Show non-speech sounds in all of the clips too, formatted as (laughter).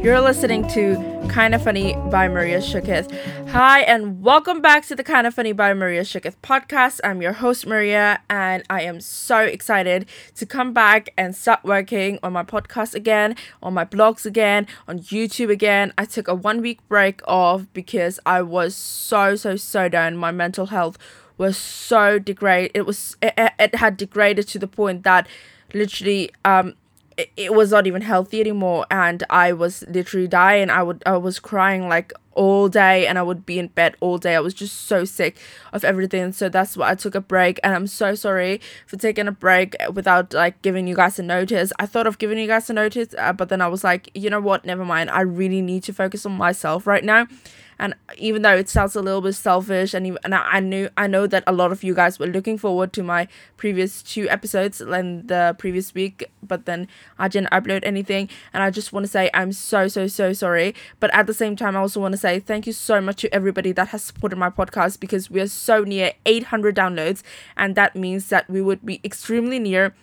You're listening to Kinda Funny by Maria Shukith. Hi, and welcome back to the Kinda Funny by Maria Shukith podcast. I'm your host, Maria, and I am so excited to come back and start working on my podcast again, on my blogs again, on YouTube again. I took a one week break off because I was so, so, so down. My mental health was so degraded. It was, it, it had degraded to the point that literally, um, it, was not even healthy anymore and i was literally dying. I would i was crying like all day and i would be in bed all day. I was just so sick of everything so that's why i took a break and i'm so sorry for taking a break without like giving you guys a notice. I thought of giving you guys a notice uh, but then i was like you know what? Never mind. I really need to focus on myself right now and even though it sounds a little bit selfish and even, and I knew I know that a lot of you guys were looking forward to my previous two episodes and the previous week but then I didn't upload anything. And I just want to say I'm so so so sorry. But at the same time I also want to say thank you so much to everybody that has supported my podcast because we are so near 800 downloads. And that means that we would be extremely near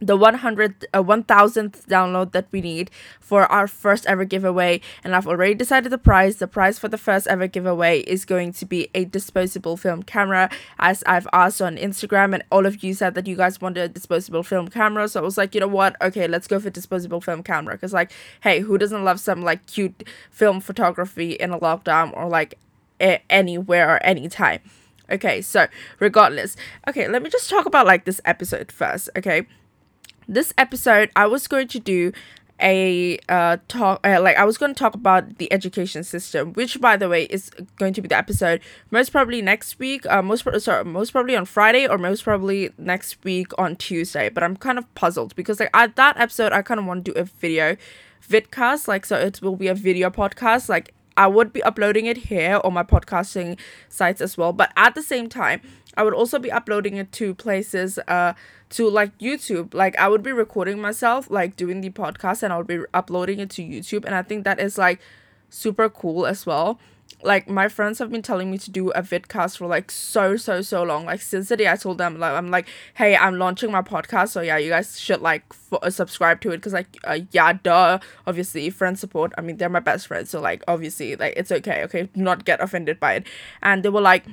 the 100 uh, 1000th download that we need for our first ever giveaway. And i've already decided the prize the prize for the first ever giveaway is going to be a disposable film camera as i've asked on instagram and all of you said that you guys wanted a disposable film camera. So i was like you know what? Okay let's go for disposable film camera. Because like hey who doesn't love some like cute film photography in a lockdown or like a- anywhere or anytime? Okay so regardless. Okay let me just talk about like this episode first okay this episode I was going to do a uh talk uh, like I was going to talk about the education system which by the way is going to be the episode most probably next week uh most pro- sorry most probably on Friday or most probably next week on Tuesday but I'm kind of puzzled because like at that episode I kind of want to do a video vidcast like so it will be a video podcast like I would be uploading it here on my podcasting sites as well but at the same time I would also be uploading it to places uh to like YouTube. Like I would be recording myself like doing the podcast and I would be uploading it to YouTube and I think that is like super cool as well. Like my friends have been telling me to do a vidcast for like so so so long. Like since the day I told them like I'm like, "Hey, I'm launching my podcast, so yeah, you guys should like f- uh, subscribe to it cuz like uh, yeah, duh, obviously friend support. I mean, they're my best friends, so like obviously like it's okay. Okay, do not get offended by it. And they were like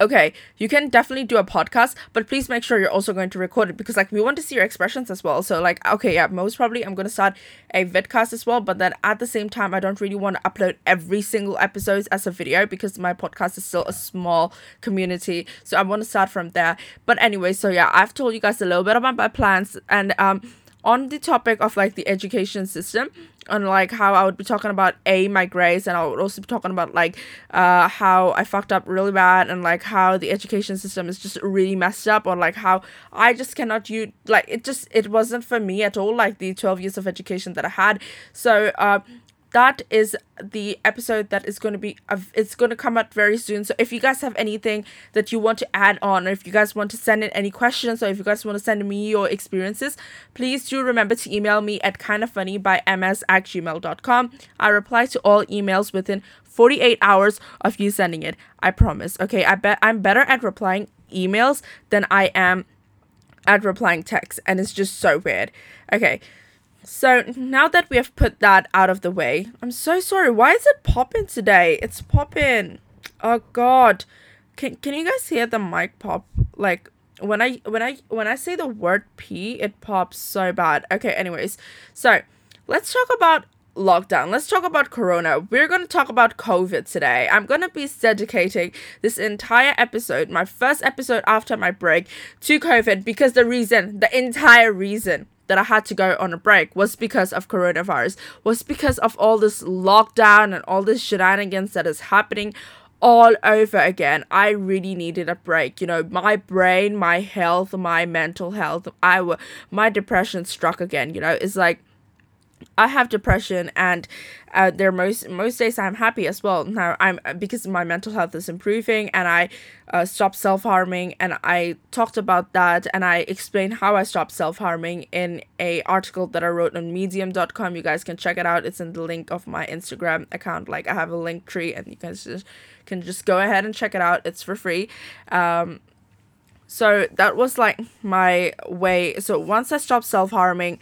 okay, you can definitely do a podcast, but please make sure you're also going to record it because like we want to see your expressions as well. So like okay, yeah, most probably I'm gonna start a vidcast as well, but then at the same time I don't really want to upload every single episode as a video because my podcast is still a small community. So I want to start from there. But anyway, so yeah, I've told you guys a little bit about my plans and um on the topic of like the education system and like how I would be talking about a my grades and I would also be talking about like uh how I fucked up really bad and like how the education system is just really messed up or like how I just cannot use like it just it wasn't for me at all like the 12 years of education that I had. So uh that is the episode that is going to be it's going to come out very soon. So if you guys have anything that you want to add on or if you guys want to send in any questions or if you guys want to send me your experiences please do remember to email me at kindoffunny by ms at gmail.com i reply to all emails within 48 hours of you sending it i promise. Okay i bet i'm better at replying emails than i am at replying text and it's just so weird. Okay so now that we have put that out of the way, I'm so sorry. Why is it popping today? It's popping. Oh god. Can can you guys hear the mic pop? Like when I when I when I say the word P, it pops so bad. Okay, anyways. So let's talk about lockdown. Let's talk about corona. We're going to talk about COVID today. I'm going to be dedicating this entire episode, my first episode after my break, to COVID because the reason, the entire reason that I had to go on a break was because of coronavirus, was because of all this lockdown and all this shenanigans that is happening all over again. I really needed a break. You know, my brain, my health, my mental health, I I w- my depression struck again. You know, it's like I have depression and uh, there most most days I'm happy as well. Now I'm because my mental health is improving and I uh, stopped self harming and I talked about that and I explained how I stopped self harming in a article that I wrote on Medium.com. You guys can check it out. It's in the link of my Instagram account. Like I have a link tree and you guys just can just go ahead and check it out. It's for free. Um, so that was like my way. So once I stopped self harming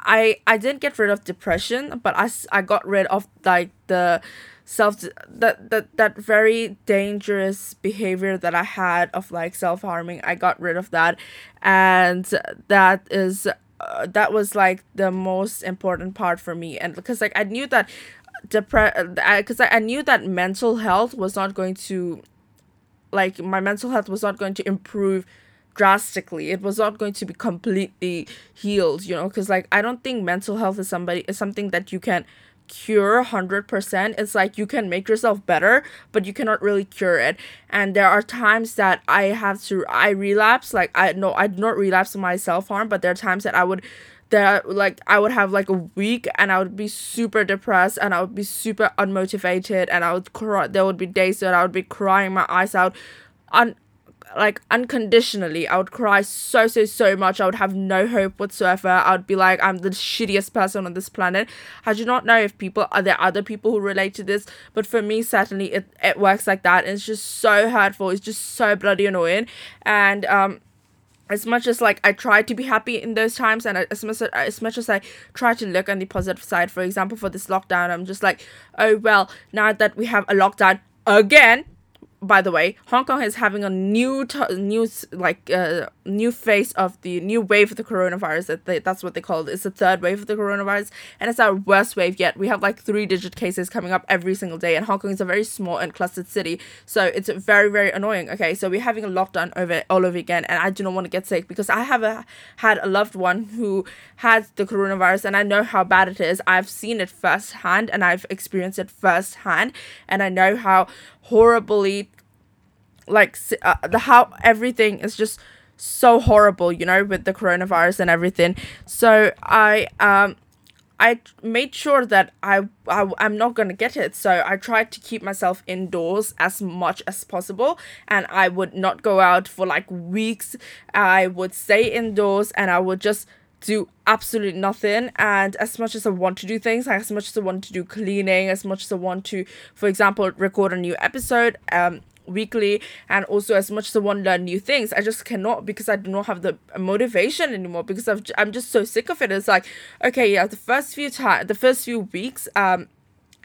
I I didn't get rid of depression, but I, I got rid of like the self that that that very dangerous behavior that I had of like self harming. I got rid of that, and that is uh, that was like the most important part for me, and because like I knew that depressed because I, I knew that mental health was not going to like my mental health was not going to improve drastically it was not going to be completely healed you know because like i don't think mental health is somebody is something that you can cure 100% it's like you can make yourself better but you cannot really cure it. And there are times that i have to i relapse like i no i do not relapse my self-harm but there are times that i would that like I would have like a week and I would be super depressed and I would be super unmotivated and I would cry there would be days that I would be crying my eyes out. Un like unconditionally I would cry so so so much. I would have no hope whatsoever. I would be like I'm the shittiest person on this planet. I do not know if people are there other people who relate to this but for me certainly it, it works like that. And it's just so hurtful. It's just so bloody annoying. And um as much as like I try to be happy in those times and as much as, as much as I try to look on the positive side for example for this lockdown I'm just like oh well now that we have a lockdown again by the way, Hong Kong is having a new t- new like uh, new phase of the new wave of the coronavirus. That they, that's what they call it. It's the third wave of the coronavirus, and it's our worst wave yet. We have like three digit cases coming up every single day, and Hong Kong is a very small and clustered city, so it's very very annoying. Okay, so we're having a lockdown over all over again, and I do not want to get sick because I have a, had a loved one who had the coronavirus, and I know how bad it is. I've seen it firsthand, and I've experienced it firsthand, and I know how horribly like uh, the how everything is just so horrible you know with the coronavirus and everything so i um I made sure that I, I I'm not gonna get it, so I tried to keep myself indoors as much as possible, and I would not go out for like weeks. I would stay indoors, and I would just do absolutely nothing. And as much as I want to do things, like as much as I want to do cleaning, as much as I want to, for example, record a new episode, um, weekly and also as much as I want to learn new things I just cannot because I do not have the motivation anymore because I've, I'm just so sick of it. It's like okay yeah the first few time the first few weeks um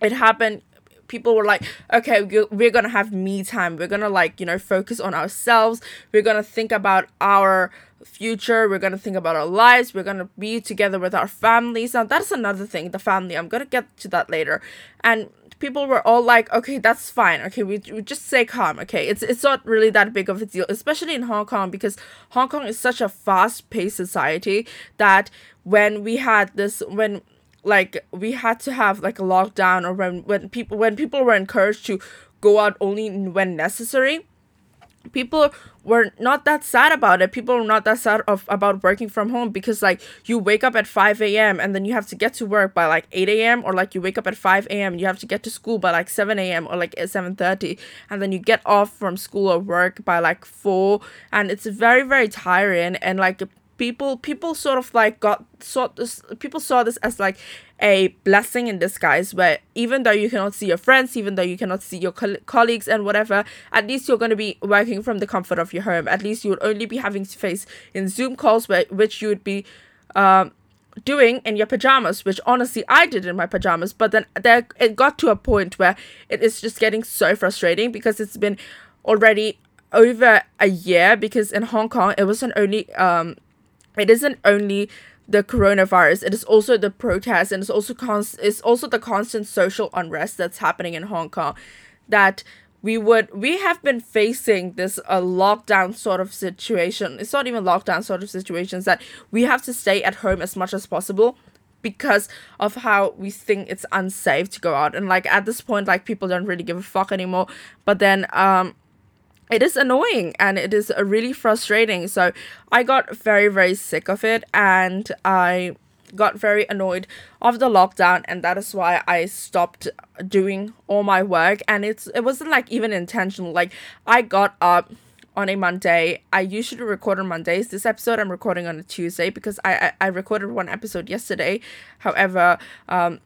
it happened people were like okay we're gonna have me time. We're gonna like you know focus on ourselves. We're gonna think about our future. We're gonna think about our lives. We're gonna be together with our families. Now that's another thing the family. I'm gonna get to that later. And people were all like, okay, that's fine. Okay, we, we just say calm. Okay, it's it's not really that big of a deal, especially in Hong Kong because Hong Kong is such a fast-paced society that when we had this when like we had to have like a lockdown or when when people when people were encouraged to go out only when necessary people were not that sad about it. People were not that sad of about working from home because like you wake up at 5 a.m. and then you have to get to work by like 8 a.m. or like you wake up at 5 a.m. and you have to get to school by like 7 a.m. or like 7.30 and then you get off from school or work by like 4 and it's very very tiring and like people people sort of like got sort this people saw this as like a blessing in disguise where even though you cannot see your friends even though you cannot see your co- colleagues and whatever at least you're going to be working from the comfort of your home. At least you would only be having to face in zoom calls where which you would be um doing in your pajamas which honestly i did in my pajamas but then there it got to a point where it is just getting so frustrating because it's been already over a year because in hong kong it wasn't only um it isn't only the coronavirus it is also the protests and it's also const- it's also the constant social unrest that's happening in Hong Kong that we would we have been facing this a uh, lockdown sort of situation. It's not even lockdown sort of situations that we have to stay at home as much as possible because of how we think it's unsafe to go out. And like at this point like people don't really give a fuck anymore. But then um it is annoying and it is really frustrating. So I got very, very sick of it and I got very annoyed of the lockdown and that is why I stopped doing all my work and it's it wasn't like even intentional. Like I got up on a Monday. I usually record on Mondays. This episode I'm recording on a Tuesday because I I, I recorded one episode yesterday. However, um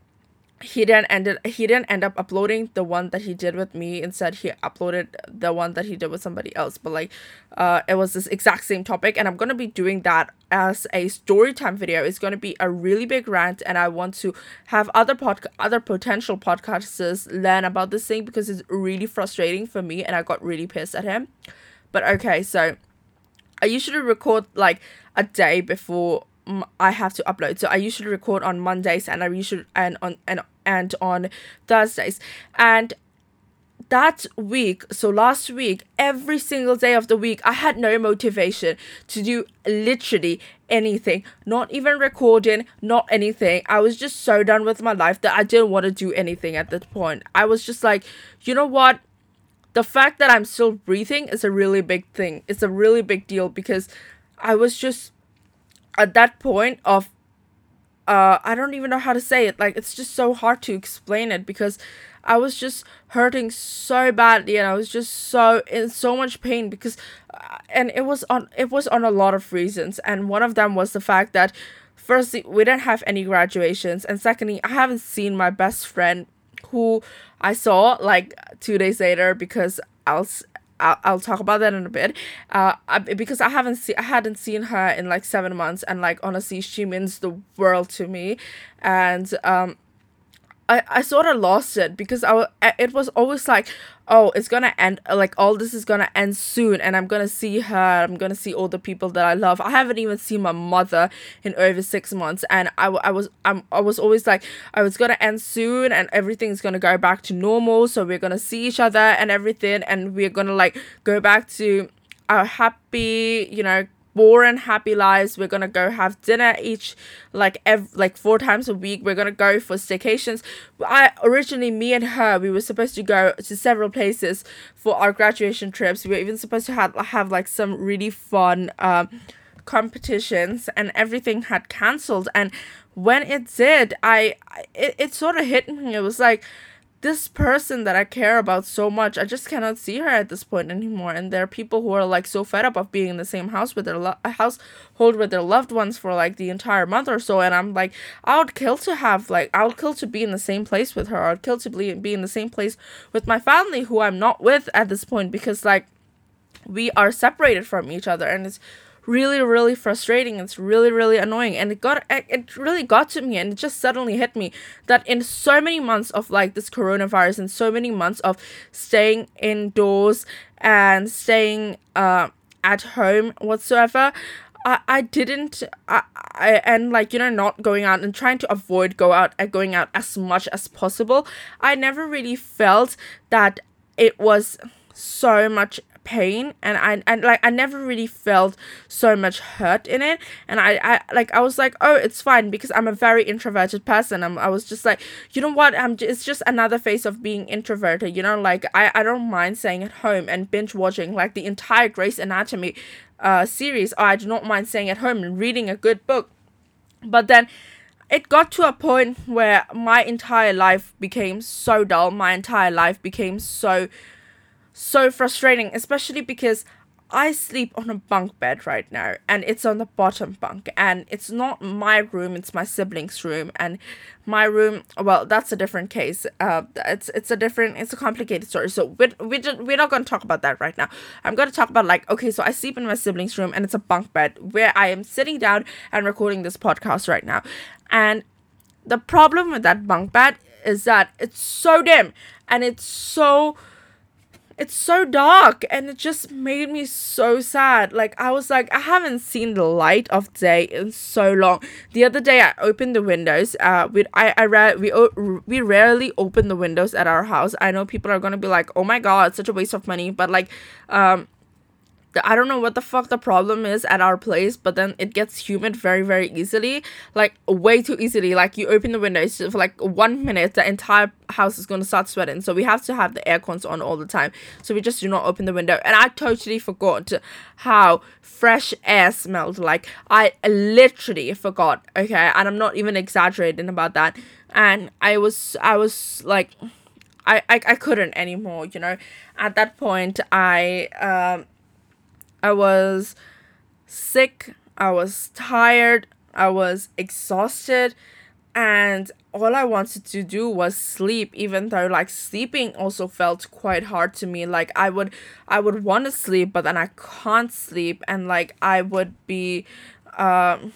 he didn't ended he didn't end up uploading the one that he did with me. Instead he uploaded the one that he did with somebody else. But like uh it was this exact same topic and i'm gonna be doing that as a story time video. It's gonna be a really big rant and i want to have other pod other potential podcasters learn about this thing because it's really frustrating for me and i got really pissed at him. But okay so i usually record like a day before I have to upload. So I usually record on Mondays and I usually and on and and on Thursdays. And that week, so last week, every single day of the week, I had no motivation to do literally anything, not even recording, not anything. I was just so done with my life that I didn't want to do anything at that point. I was just like, you know what? The fact that I'm still breathing is a really big thing. It's a really big deal because I was just at that point of uh I don't even know how to say it. Like it's just so hard to explain it because I was just hurting so badly and I was just so in so much pain because uh, and it was on it was on a lot of reasons and one of them was the fact that firstly we didn't have any graduations and secondly I haven't seen my best friend who I saw like 2 days later because else I'll, I'll talk about that in a bit. Uh, I, because I haven't seen I hadn't seen her in like seven months, and like honestly, she means the world to me, and um, I, I sort of lost it because I it was always like oh it's gonna end like all this is gonna end soon and I'm gonna see her I'm gonna see all the people that I love. I haven't even seen my mother in over six months and I, I was I'm, I was always like oh it's gonna end soon and everything's gonna go back to normal. So we're gonna see each other and everything and we're gonna like go back to our happy you know boring happy lives we're gonna go have dinner each like ev- like four times a week. We're gonna go for staycations. I originally me and her we were supposed to go to several places for our graduation trips. We were even supposed to have have like some really fun um competitions and everything had cancelled. And when it did i it, it sort of hit me. It was like this person that I care about so much, I just cannot see her at this point anymore. And there are people who are like so fed up of being in the same house with their lo- household with their loved ones for like the entire month or so. And I'm like, I would kill to have like I would kill to be in the same place with her. I would kill to be be in the same place with my family who I'm not with at this point because like we are separated from each other and it's really really frustrating. It's really really annoying. And it got it really got to me and it just suddenly hit me that in so many months of like this coronavirus and so many months of staying indoors and staying uh at home whatsoever I, I didn't I, I and like you know not going out and trying to avoid go out uh, going out as much as possible i never really felt that it was so much pain and I and like I never really felt so much hurt in it. And I, I like I was like oh it's fine because I'm a very introverted person. I'm, I was just like you know what? I'm it's just another phase of being introverted you know? Like I, I don't mind staying at home and binge watching like the entire Grey's Anatomy uh series. Or I do not mind staying at home and reading a good book. But then it got to a point where my entire life became so dull. My entire life became so so frustrating, especially because I sleep on a bunk bed right now and it's on the bottom bunk and it's not my room it's my siblings room and my room well that's a different case. Uh it's it's a different it's a complicated story. So we're, we're, just, we're not going to talk about that right now. I'm going to talk about like okay so I sleep in my siblings room and it's a bunk bed where I am sitting down and recording this podcast right now. And the problem with that bunk bed is that it's so dim and it's so it's so dark and it just made me so sad. Like I was like I haven't seen the light of day in so long. The other day I opened the windows. Uh we I I read we we rarely open the windows at our house. I know people are going to be like, "Oh my god, such a waste of money." But like um I don't know what the fuck the problem is at our place, but then it gets humid very, very easily. Like, way too easily. Like, you open the windows for like one minute, the entire house is gonna start sweating. So, we have to have the air cons on all the time. So, we just do not open the window. And I totally forgot how fresh air smelled like. I literally forgot, okay? And I'm not even exaggerating about that. And I was, I was like, I, I, I couldn't anymore, you know? At that point, I, um, I was sick, I was tired, I was exhausted, and all I wanted to do was sleep even though like sleeping also felt quite hard to me. Like I would I would want to sleep but then I can't sleep and like I would be um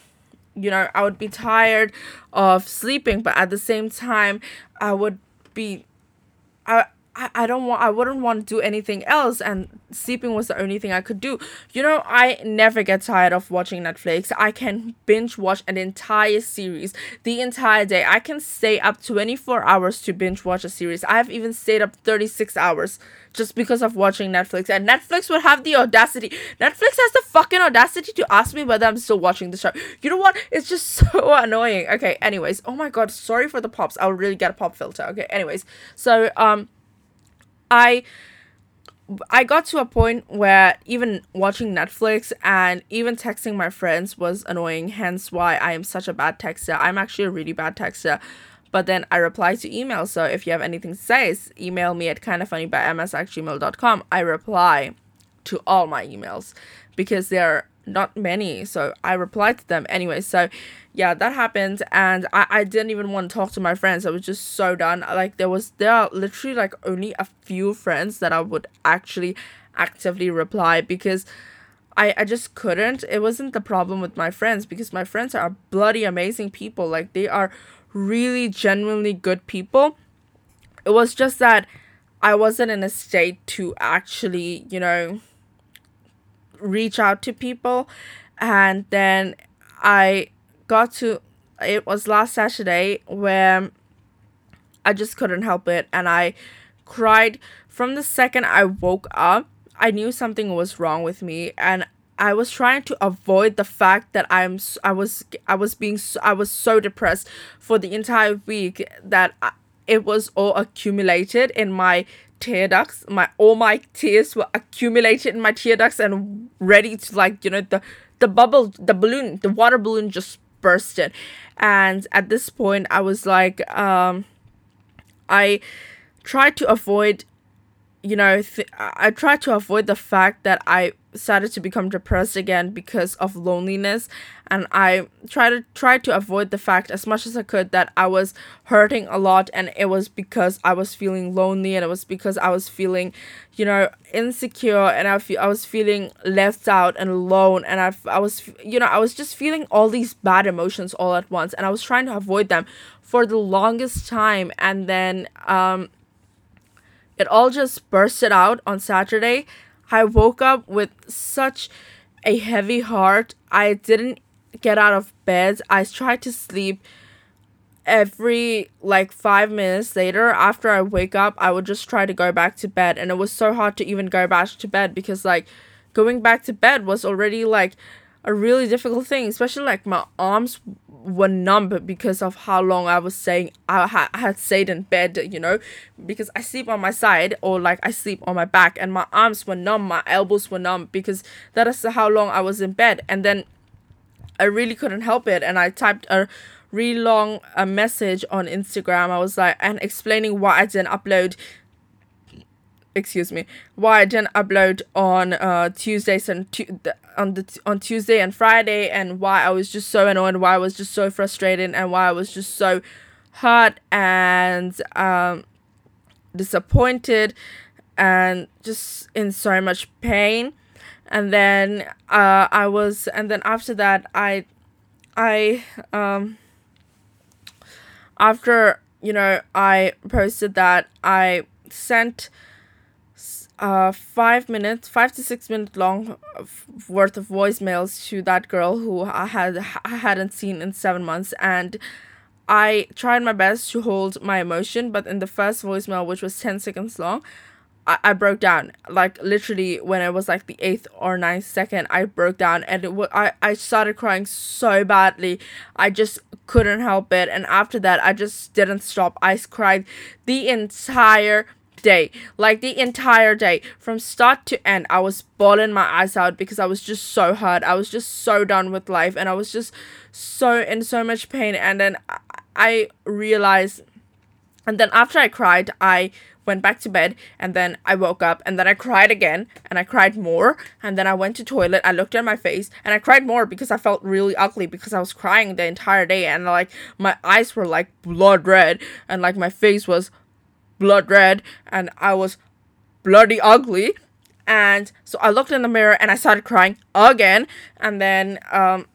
you know I would be tired of sleeping but at the same time I would be I I, I don't want I wouldn't want to do anything else and sleeping was the only thing I could do. You know, I never get tired of watching Netflix. I can binge watch an entire series the entire day. I can stay up 24 hours to binge watch a series. I've even stayed up 36 hours just because of watching Netflix. And Netflix would have the audacity. Netflix has the fucking audacity to ask me whether I'm still watching the show. You know what? It's just (laughs) so annoying. Okay, anyways. Oh my god, sorry for the pops. I'll really get a pop filter. Okay, anyways. So um I I got to a point where even watching Netflix and even texting my friends was annoying, hence why I am such a bad texter. I'm actually a really bad texter. But then I reply to emails, So if you have anything to say, email me at kindoffunnybyms at gmail.com. I reply to all my emails because they're not many. So I replied to them anyway. So yeah, that happened and I, I didn't even want to talk to my friends. I was just so done. Like there was there are literally like only a few friends that I would actually actively reply because I, I just couldn't. It wasn't the problem with my friends because my friends are bloody amazing people. Like they are really genuinely good people. It was just that I wasn't in a state to actually, you know, reach out to people. And then I got to it was last Saturday where I just couldn't help it. And I cried. From the second I woke up. I knew something was wrong with me. And I was trying to avoid the fact that I'm I was I was being I was so depressed for the entire week that I, it was all accumulated in my tear ducts. My all my tears were accumulated in my tear ducts and ready to like you know the the bubble the balloon the water balloon just bursted, and at this point I was like um, I tried to avoid you know th- I tried to avoid the fact that I started to become depressed again because of loneliness. And I tried to try to avoid the fact as much as I could that I was hurting a lot and it was because I was feeling lonely and it was because I was feeling you know insecure and I feel I was feeling left out and alone and I I was you know I was just feeling all these bad emotions all at once and I was trying to avoid them for the longest time. And then um it all just bursted out on Saturday I woke up with such a heavy heart. I didn't get out of bed. I tried to sleep every like five minutes later after I wake up, I would just try to go back to bed. And it was so hard to even go back to bed because like going back to bed was already like a really difficult thing, especially like my arms were numb because of how long I was saying I, ha- I had stayed in bed, you know, because I sleep on my side or like I sleep on my back and my arms were numb, my elbows were numb because that is how long I was in bed. And then I really couldn't help it and I typed a really long a message on Instagram. I was like and explaining why I didn't upload excuse me why I didn't upload on uh Tuesdays and tu- on the on Tuesday and Friday and why I was just so annoyed why I was just so frustrated and why I was just so hurt and um disappointed and just in so much pain. And then uh I was and then after that I I um after you know I posted that I sent uh five minutes five to six minute long worth of voicemails to that girl who i had i hadn't seen in seven months. And i tried my best to hold my emotion but in the first voicemail which was 10 seconds long I, I broke down. Like literally when it was like the eighth or ninth second i broke down. And it w- I, I started crying so badly. I just couldn't help it. And after that i just didn't stop. I cried the entire day, like the entire day, from start to end, I was bawling my eyes out because I was just so hurt. I was just so done with life and I was just so in so much pain. And then I realized And then after I cried, I went back to bed and then I woke up and then I cried again and I cried more and then I went to toilet I looked at my face and I cried more because I felt really ugly because I was crying the entire day and like my eyes were like blood red and like my face was blood red and I was bloody ugly and so I looked in the mirror and I started crying again and then um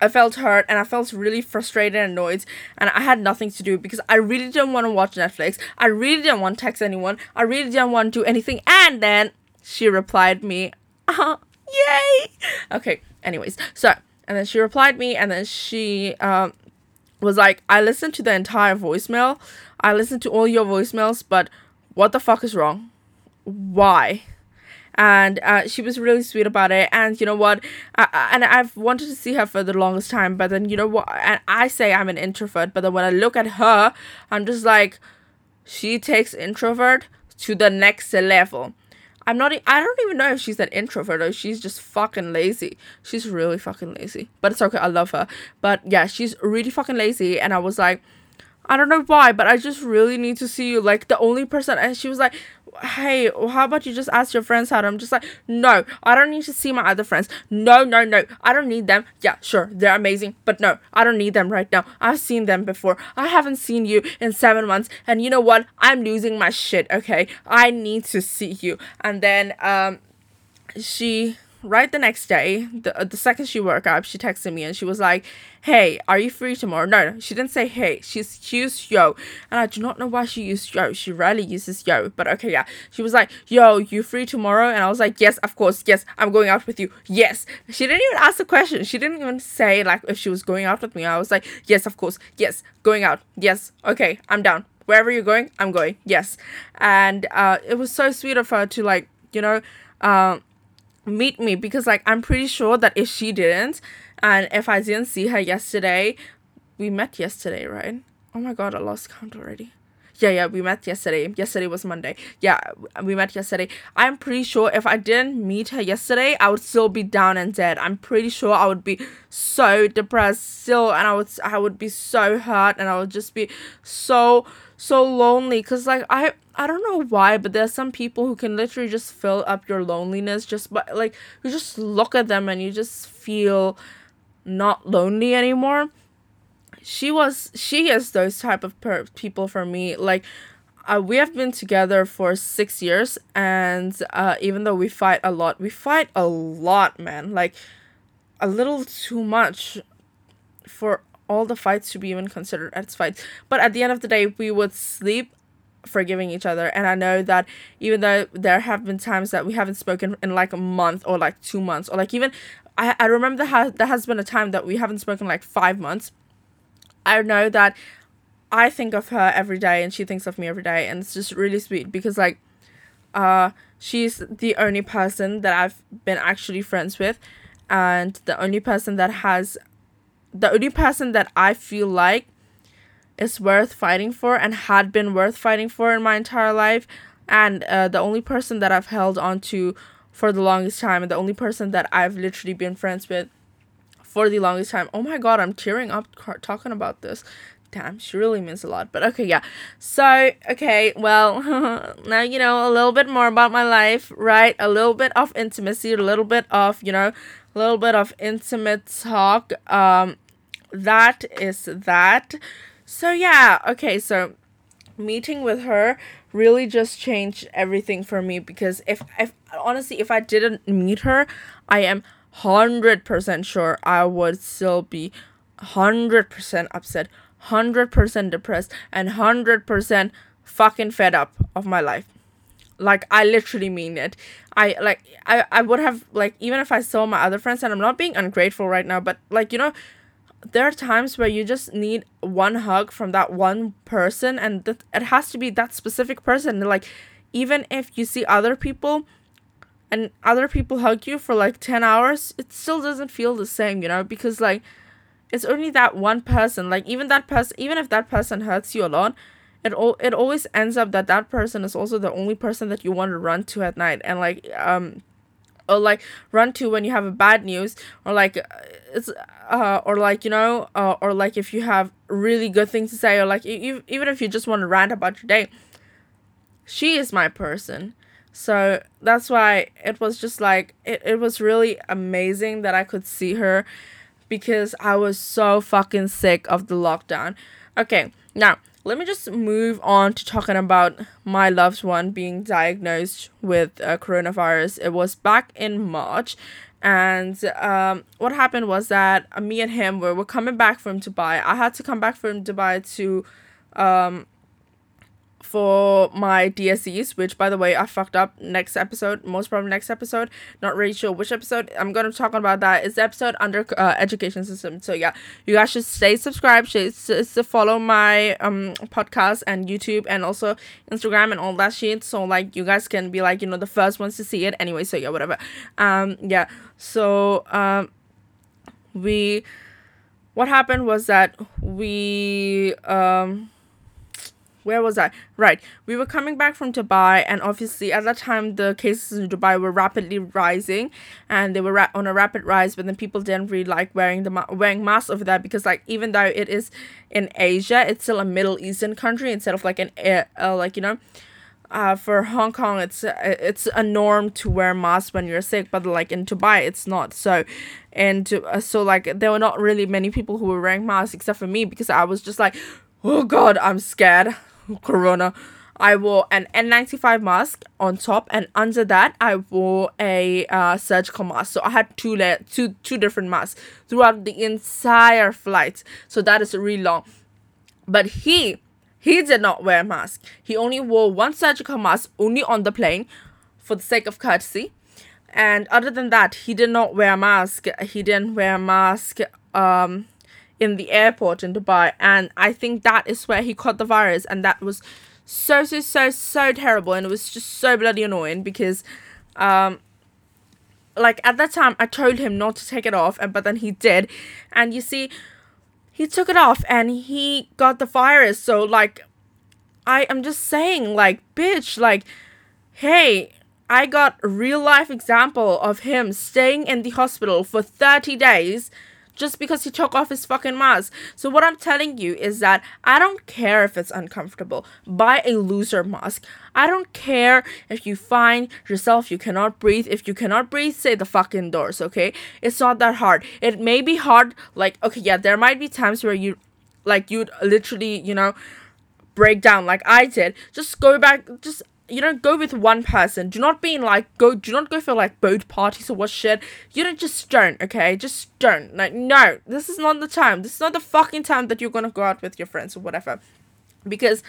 I felt hurt and I felt really frustrated and annoyed and I had nothing to do because I really didn't want to watch Netflix. I really didn't want to text anyone. I really didn't want to do anything. And then she replied me, uh, yay. Okay, anyways. So, and then she replied me and then she um was like, I listened to the entire voicemail. I listened to all your voicemails, but what the fuck is wrong? Why? and uh, she was really sweet about it and you know what I, and i've wanted to see her for the longest time but then you know what and i say i'm an introvert but then when i look at her i'm just like she takes introvert to the next level I'm not. I don't even know if she's an introvert or she's just fucking lazy. She's really fucking lazy, but it's okay. I love her. But yeah, she's really fucking lazy, and I was like, I don't know why, but I just really need to see you. Like the only person, and she was like, hey, how about you just ask your friends out? I'm just like, no, I don't need to see my other friends. No, no, no, I don't need them. Yeah, sure, they're amazing, but no, I don't need them right now. I've seen them before. I haven't seen you in seven months, and you know what? I'm losing my shit, okay? I need to see you. And then, um, she right the next day, the, uh, the second she woke up, she texted me and she was like, Hey, are you free tomorrow? No, she didn't say hey. She's she used yo. And I do not know why she used yo. She rarely uses yo. But okay, yeah. She was like, Yo, you free tomorrow? And I was like, Yes, of course, yes, I'm going out with you. Yes. She didn't even ask the question. She didn't even say like if she was going out with me. I was like, Yes, of course, yes, going out. Yes, okay, I'm down. Wherever you're going, I'm going. Yes. And uh it was so sweet of her to like, you know, um meet me because like I'm pretty sure that if she didn't and if I didn't see her yesterday, we met yesterday, right? Oh my god, I lost count already. Yeah, yeah, we met yesterday. Yesterday was Monday. Yeah, we met yesterday. I'm pretty sure if I didn't meet her yesterday, I would still be down and dead. I'm pretty sure I would be so depressed still and I would I would be so hurt and I would just be so so lonely cuz like I I don't know why, but there's some people who can literally just fill up your loneliness just by like you just look at them and you just feel not lonely anymore. She was she is those type of per- people for me. Like uh, we have been together for six years, and uh, even though we fight a lot, we fight a lot, man. Like a little too much for all the fights to be even considered as fights. But at the end of the day, we would sleep forgiving each other. And i know that even though there have been times that we haven't spoken in like a month or like two months or like even i, I remember that has, there has been a time that we haven't spoken like five months. I know that i think of her every day and she thinks of me every day. And it's just really sweet because like uh she's the only person that i've been actually friends with. And the only person that has the only person that i feel like is worth fighting for and had been worth fighting for in my entire life. And uh, the only person that I've held on to for the longest time, and the only person that I've literally been friends with for the longest time. Oh my god, I'm tearing up talking about this. Damn, she really means a lot. But okay, yeah. So, okay, well, (laughs) now you know a little bit more about my life, right? A little bit of intimacy, a little bit of, you know, little bit of intimate talk. Um, that is that. So yeah, okay, so meeting with her really just changed everything for me because if if honestly if I didn't meet her, I am 100% sure I would still be 100% upset, 100% depressed and 100% fucking fed up of my life. Like I literally mean it. I like I I would have like even if I saw my other friends and I'm not being ungrateful right now, but like you know there are times where you just need one hug from that one person and that it has to be that specific person like even if you see other people and other people hug you for like 10 hours it still doesn't feel the same you know because like it's only that one person like even that person even if that person hurts you a lot it all it always ends up that that person is also the only person that you want to run to at night. And like um or like run to when you have a bad news or like uh, it's uh or like you know uh, or like if you have really good things to say or like you, even if you just want to rant about your day she is my person. So that's why it was just like it, it was really amazing that i could see her because i was so fucking sick of the lockdown okay now let me just move on to talking about my loved one being diagnosed with uh, coronavirus. It was back in March, and um, what happened was that uh, me and him were, were coming back from Dubai. I had to come back from Dubai to um, for my DSEs, which by the way I fucked up next episode, most probably next episode. Not really sure which episode. I'm gonna talk about that. It's the episode under uh, education system. So yeah, you guys should stay subscribed. Should to follow my um podcast and YouTube and also Instagram and all that shit. So like you guys can be like you know the first ones to see it anyway. So yeah, whatever. Um yeah. So um we what happened was that we um where was I? Right. We were coming back from Dubai, and obviously at that time the cases in Dubai were rapidly rising, and they were ra- on a rapid rise. But then people didn't really like wearing the ma- wearing masks over there because like even though it is in Asia, it's still a Middle Eastern country instead of like an uh, like you know. Uh, for Hong Kong, it's uh, it's a norm to wear masks when you're sick, but like in Dubai, it's not. So, and uh, so like there were not really many people who were wearing masks except for me because I was just like, oh god, I'm scared. Corona I wore an N95 mask on top, and under that, I wore a uh, surgical mask. So I had two la- two two different masks throughout the entire flight. So that is really long. But he he did not wear a mask. He only wore one surgical mask only on the plane, for the sake of courtesy. And other than that, he did not wear a mask. He didn't wear a mask. Um, in the airport in Dubai. And I think that is where he caught the virus. And that was so, so, so, so terrible. And it was just so bloody annoying because, um, like at that time, I told him not to take it off, and but then he did. And you see, he took it off and he got the virus. So, like, I am just saying, like, bitch, like, hey, I got a real life example of him staying in the hospital for 30 days just because he took off his fucking mask. So what I'm telling you is that I don't care if it's uncomfortable. Buy a loser mask. I don't care if you find yourself you cannot breathe. If you cannot breathe, say the fucking doors, okay? It's not that hard. It may be hard like okay, yeah, there might be times where you like you'd literally, you know, break down like I did. Just go back just you don't go with one person. Do not be in like go. Do not go for like boat parties or what shit. You don't just don't. Okay, just don't. Like no, this is not the time. This is not the fucking time that you're gonna go out with your friends or whatever, because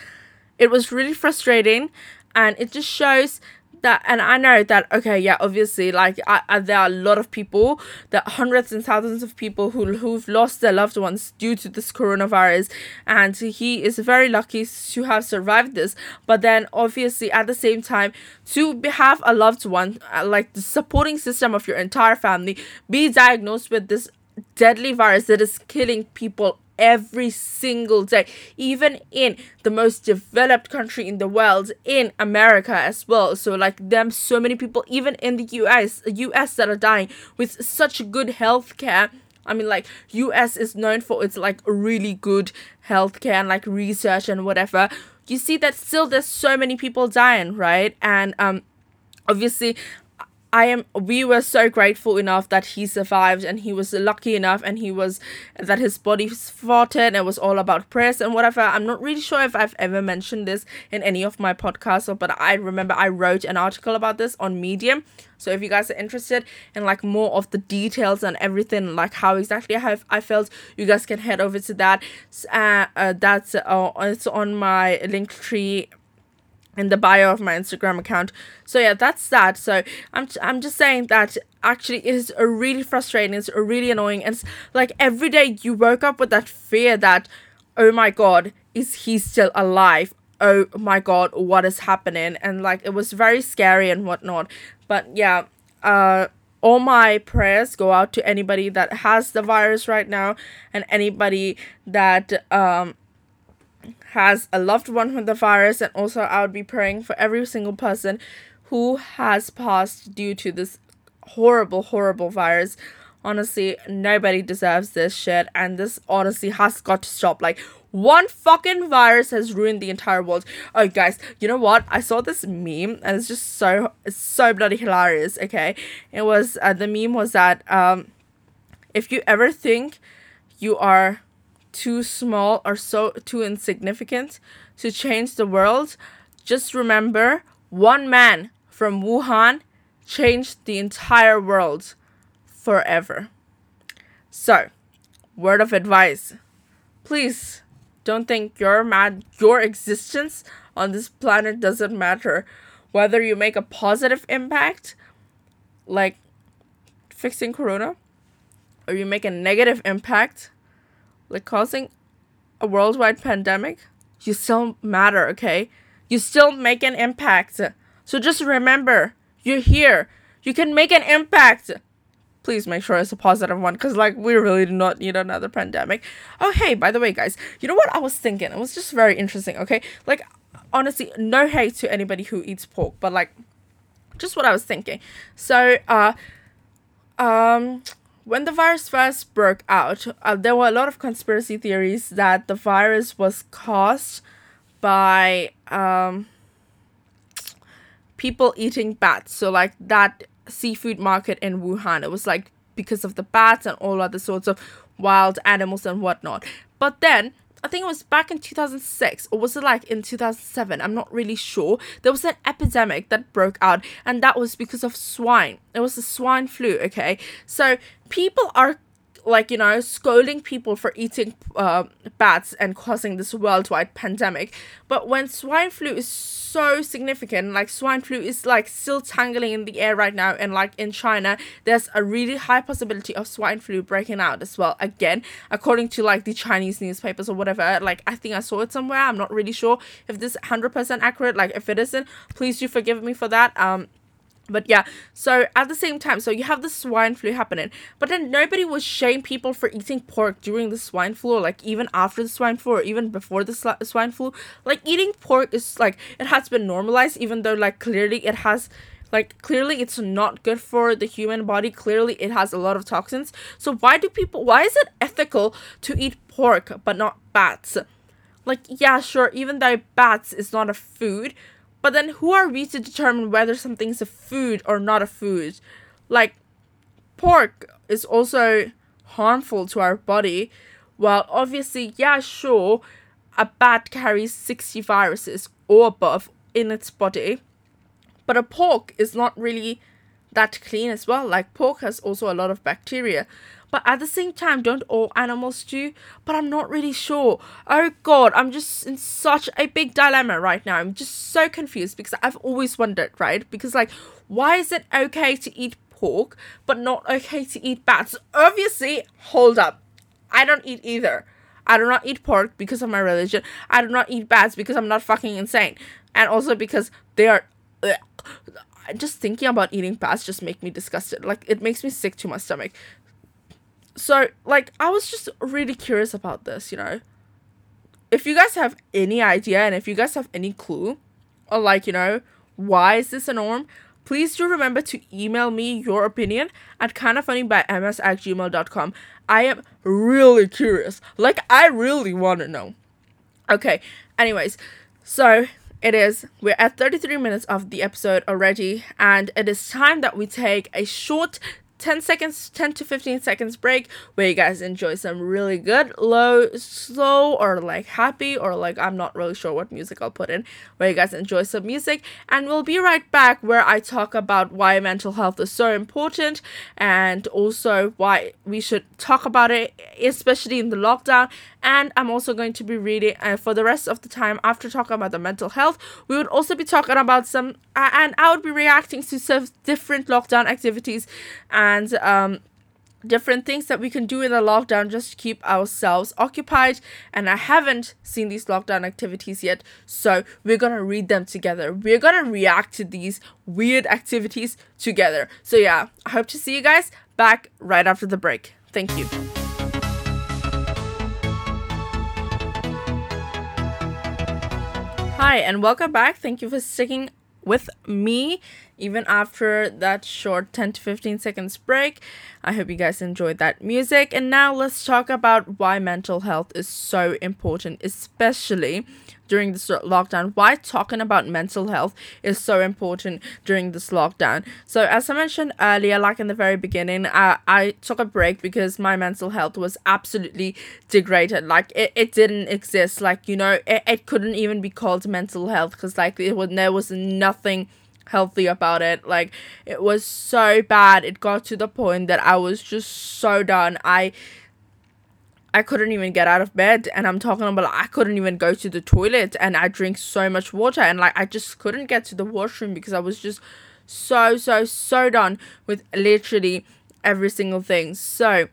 it was really frustrating, and it just shows that and i know that okay yeah obviously like I, I, there are a lot of people that hundreds and thousands of people who who've lost their loved ones due to this coronavirus and he is very lucky to have survived this. But then obviously at the same time to have a loved one uh, like the supporting system of your entire family be diagnosed with this deadly virus that is killing people every single day, even in the most developed country in the world, in America as well. So like them, so many people, even in the US, US that are dying with such good health care. I mean, like US is known for its like really good healthcare and like research and whatever. You see that still there's so many people dying, right? And um, obviously I am we were so grateful enough that he survived and he was lucky enough and he was that his body fought it it was all about prayers and whatever. I'm not really sure if I've ever mentioned this in any of my podcasts but I remember I wrote an article about this on Medium. So if you guys are interested in like more of the details and everything like how exactly I have I felt you guys can head over to that. Uh, uh that's uh, it's on my link tree in the bio of my Instagram account. So yeah, that's that. So I'm I'm just saying that actually it is a really frustrating, it's a really annoying, and it's like every day you woke up with that fear that, oh my god, is he still alive? Oh my god, what is happening? And like it was very scary and whatnot. But yeah, uh all my prayers go out to anybody that has the virus right now and anybody that um has a loved one with the virus, and also I would be praying for every single person who has passed due to this horrible, horrible virus. Honestly, nobody deserves this shit, and this honestly has got to stop. Like, one fucking virus has ruined the entire world. Oh, guys, you know what? I saw this meme, and it's just so so bloody hilarious. Okay, it was uh, the meme was that um, if you ever think you are too small or so too insignificant to change the world, just remember one man from Wuhan changed the entire world forever. So, word of advice please don't think your mad your existence on this planet doesn't matter whether you make a positive impact like fixing corona or you make a negative impact like causing a worldwide pandemic you still matter okay? You still make an impact. So just remember you're here. You can make an impact. Please make sure it's a positive one because like we really do not need another pandemic. Oh hey by the way guys you know what i was thinking? It was just very interesting okay? Like honestly no hate to anybody who eats pork but like just what i was thinking. So uh um when the virus first broke out uh, there were a lot of conspiracy theories that the virus was caused by um people eating bats so like that seafood market in Wuhan. It was like because of the bats and all other sorts of wild animals and whatnot. But then I think it was back in 2006 or was it like in 2007? I'm not really sure. There was an epidemic that broke out and that was because of swine. It was the swine flu, okay? So people are like you know scolding people for eating uh, bats and causing this worldwide pandemic. But when swine flu is so significant like swine flu is like still tangling in the air right now. And like in china there's a really high possibility of swine flu breaking out as well again according to like the chinese newspapers or whatever. Like i think i saw it somewhere. I'm not really sure if this 100% accurate. Like if it isn't please do forgive me for that. Um but yeah, so at the same time, so you have the swine flu happening, but then nobody would shame people for eating pork during the swine flu, or like even after the swine flu, or even before the swine flu. Like eating pork is like it has been normalized, even though like clearly it has, like clearly it's not good for the human body. Clearly it has a lot of toxins. So why do people? Why is it ethical to eat pork but not bats? Like yeah, sure, even though bats is not a food but then who are we to determine whether something's a food or not a food? Like pork is also harmful to our body. Well, obviously, yeah, sure, a bat carries 60 viruses or above in its body. But a pork is not really that clean as well. Like pork has also a lot of bacteria. But at the same time, don't all animals do? But I'm not really sure. Oh god, I'm just in such a big dilemma right now. I'm just so confused because I've always wondered, right? Because like, why is it okay to eat pork but not okay to eat bats? Obviously, hold up. I don't eat either. I do not eat pork because of my religion. I do not eat bats because I'm not fucking insane. And also because they are ugh, just thinking about eating bats just make me disgusted. Like it makes me sick to my stomach so like I was just really curious about this, you know. If you guys have any idea and if you guys have any clue or like, you know, why is this a norm, please do remember to email me your opinion at kindoffunnybyms at gmail.com. I am really curious. Like I really want to know. Okay, anyways, so it is we're at 33 minutes of the episode already and it is time that we take a short 10 seconds 10 to 15 seconds break where you guys enjoy some really good low slow or like happy or like i'm not really sure what music i'll put in where you guys enjoy some music. And we'll be right back where i talk about why mental health is so important and also why we should talk about it especially in the lockdown and i'm also going to be reading uh, for the rest of the time after talking about the mental health we would also be talking about some uh, and i would be reacting to some different lockdown activities and um, different things that we can do in the lockdown just to keep ourselves occupied. And I haven't seen these lockdown activities yet, so we're gonna read them together. We're gonna react to these weird activities together. So, yeah, I hope to see you guys back right after the break. Thank you. Hi, and welcome back. Thank you for sticking with me even after that short 10 to 15 seconds break. I hope you guys enjoyed that music. And now let's talk about why mental health is so important, especially during this lockdown. Why talking about mental health is so important during this lockdown. So, as I mentioned earlier, like in the very beginning, uh, I took a break because my mental health was absolutely degraded. Like, it, it didn't exist. Like, you know, it, it couldn't even be called mental health because, like, it was, there was nothing healthy about it. Like it was so bad. It got to the point that I was just so done. I I couldn't even get out of bed and I'm talking about like, I couldn't even go to the toilet and I drink so much water and like I just couldn't get to the washroom because I was just so so so done with literally every single thing. So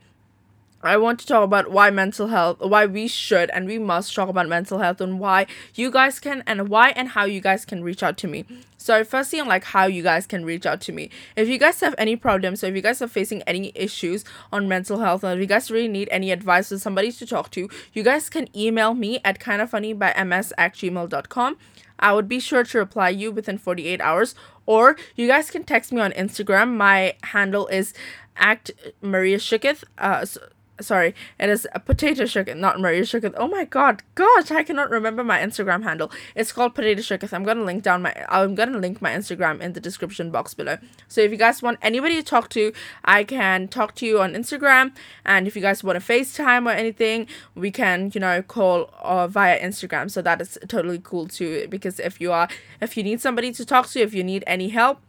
I want to talk about why mental health, why we should and we must talk about mental health and why you guys can and why and how you guys can reach out to me. So firstly on like how you guys can reach out to me. If you guys have any problems, so if you guys are facing any issues on mental health or if you guys really need any advice or somebody to talk to, you guys can email me at kindoffunny by ms at gmail.com. I would be sure to reply you within 48 hours or you guys can text me on Instagram. My handle is act Maria Shukith. Uh, so sorry, it is a potato sugar, not Maria sugar. Oh my god, gosh, I cannot remember my Instagram handle. It's called potato sugar. I'm gonna link down my, I'm gonna link my Instagram in the description box below. So if you guys want anybody to talk to, I can talk to you on Instagram. And if you guys want to FaceTime or anything, we can, you know, call uh, via Instagram. So that is totally cool too. Because if you are, if you need somebody to talk to, if you need any help,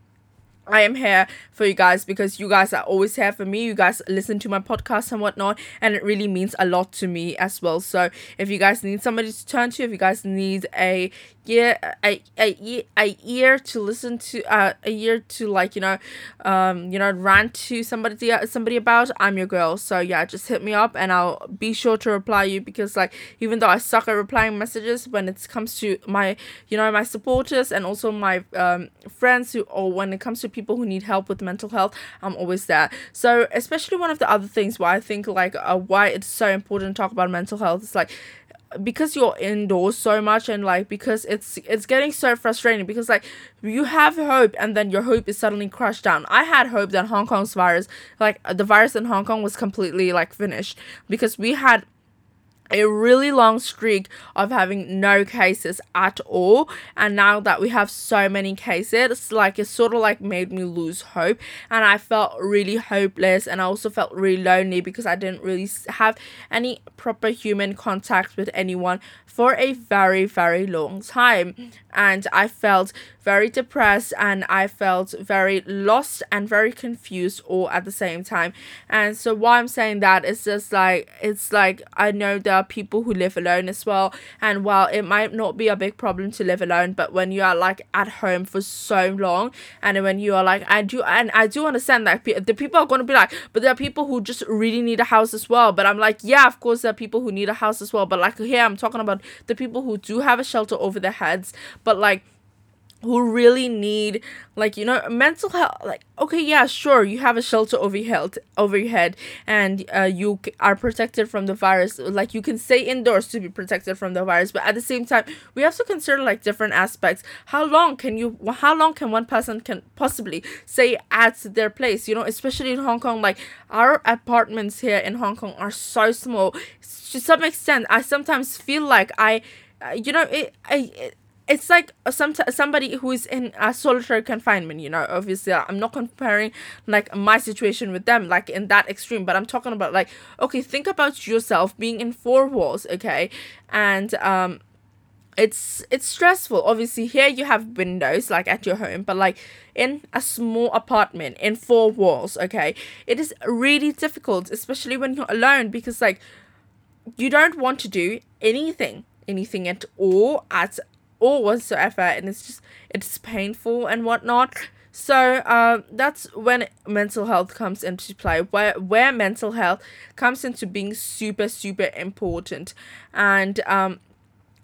I am here for you guys because you guys are always here for me. You guys listen to my podcast and whatnot, and it really means a lot to me as well. So, if you guys need somebody to turn to, if you guys need a year, a a, a year to listen to, uh, a year to like you know, um, you know, rant to somebody somebody about, I'm your girl. So yeah, just hit me up and I'll be sure to reply you because like even though I suck at replying messages when it comes to my you know my supporters and also my um friends who or when it comes to people who need help with mental health, I'm always there. So, especially one of the other things why I think like uh, why it's so important to talk about mental health is like because you're indoors so much and like because it's it's getting so frustrating because like you have hope and then your hope is suddenly crushed down i had hope that hong kong's virus like the virus in hong kong was completely like finished because we had a really long streak of having no cases at all. And now that we have so many cases like it sort of like made me lose hope. And i felt really hopeless and i also felt really lonely because i didn't really have any proper human contact with anyone for a very very long time. And i felt very depressed and I felt very lost and very confused all at the same time. And so why I'm saying that is just like it's like I know there are people who live alone as well. And while it might not be a big problem to live alone, but when you are like at home for so long and when you are like I do and I do understand that the people are going to be like, but there are people who just really need a house as well. But I'm like, yeah, of course there are people who need a house as well. But like here I'm talking about the people who do have a shelter over their heads, but like who really need like you know mental health like okay yeah sure you have a shelter over your head over your head and uh, you are protected from the virus. Like you can stay indoors to be protected from the virus but at the same time we have to consider like different aspects. How long can you how long can one person can possibly stay at their place? You know especially in hong kong like our apartments here in hong kong are so small. To some extent i sometimes feel like i uh, you know it, I, it it's like some somebody who is in a solitary confinement you know obviously i'm not comparing like my situation with them like in that extreme but i'm talking about like okay think about yourself being in four walls okay? And um it's it's stressful. Obviously here you have windows like at your home but like in a small apartment in four walls okay? It is really difficult especially when you're alone because like you don't want to do anything anything at all at or whatsoever and it's just it's painful and whatnot. So uh, that's when mental health comes into play where where mental health comes into being super super important. And um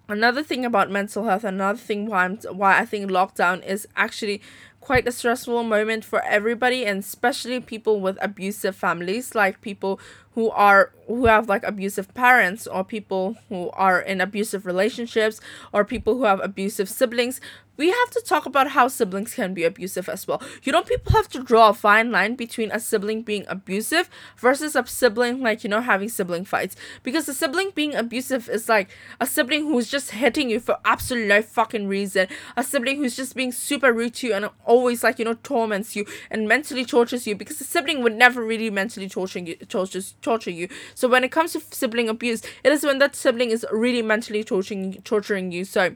another thing about mental health another thing why I'm, why I think lockdown is actually quite a stressful moment for everybody and especially people with abusive families like people who are who have like abusive parents or people who are in abusive relationships or people who have abusive siblings we have to talk about how siblings can be abusive as well. You know, people have to draw a fine line between a sibling being abusive versus a sibling, like, you know, having sibling fights. Because a sibling being abusive is like a sibling who's just hitting you for absolutely no fucking reason. A sibling who's just being super rude to you and always, like, you know, torments you and mentally tortures you because a sibling would never really mentally torture you, torture, torture you. So when it comes to sibling abuse, it is when that sibling is really mentally torturing, torturing you. So,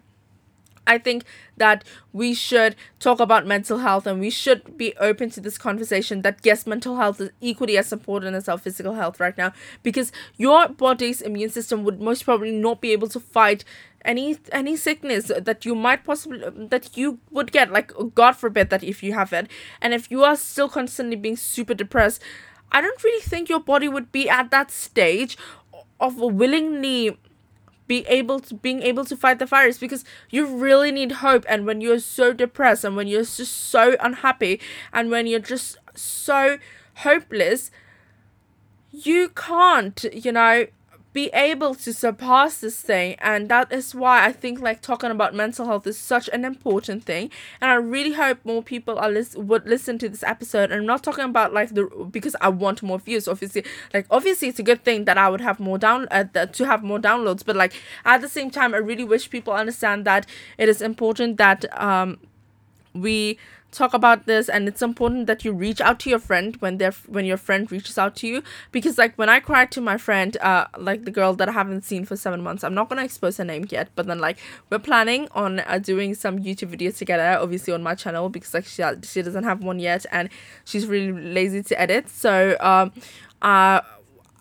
I think that we should talk about mental health and we should be open to this conversation that yes, mental health is equally as important as our physical health right now because your body's immune system would most probably not be able to fight any any sickness that you might possibly that you would get like god forbid that if you have it and if you are still constantly being super depressed i don't really think your body would be at that stage of willingly be able to being able to fight the virus because you really need hope. And when you're so depressed and when you're just so unhappy and when you're just so hopeless you can't you know be able to surpass this thing and that is why i think like talking about mental health is such an important thing and i really hope more people are lis- would listen to this episode and i'm not talking about like the because i want more views obviously like obviously it's a good thing that i would have more down uh, to have more downloads but like at the same time i really wish people understand that it is important that um we talk about this and it's important that you reach out to your friend when they're when your friend reaches out to you. Because like when i cried to my friend uh like the girl that i haven't seen for seven months i'm not gonna expose her name yet but then like we're planning on uh, doing some youtube videos together obviously on my channel because like she, she doesn't have one yet and she's really lazy to edit. So um uh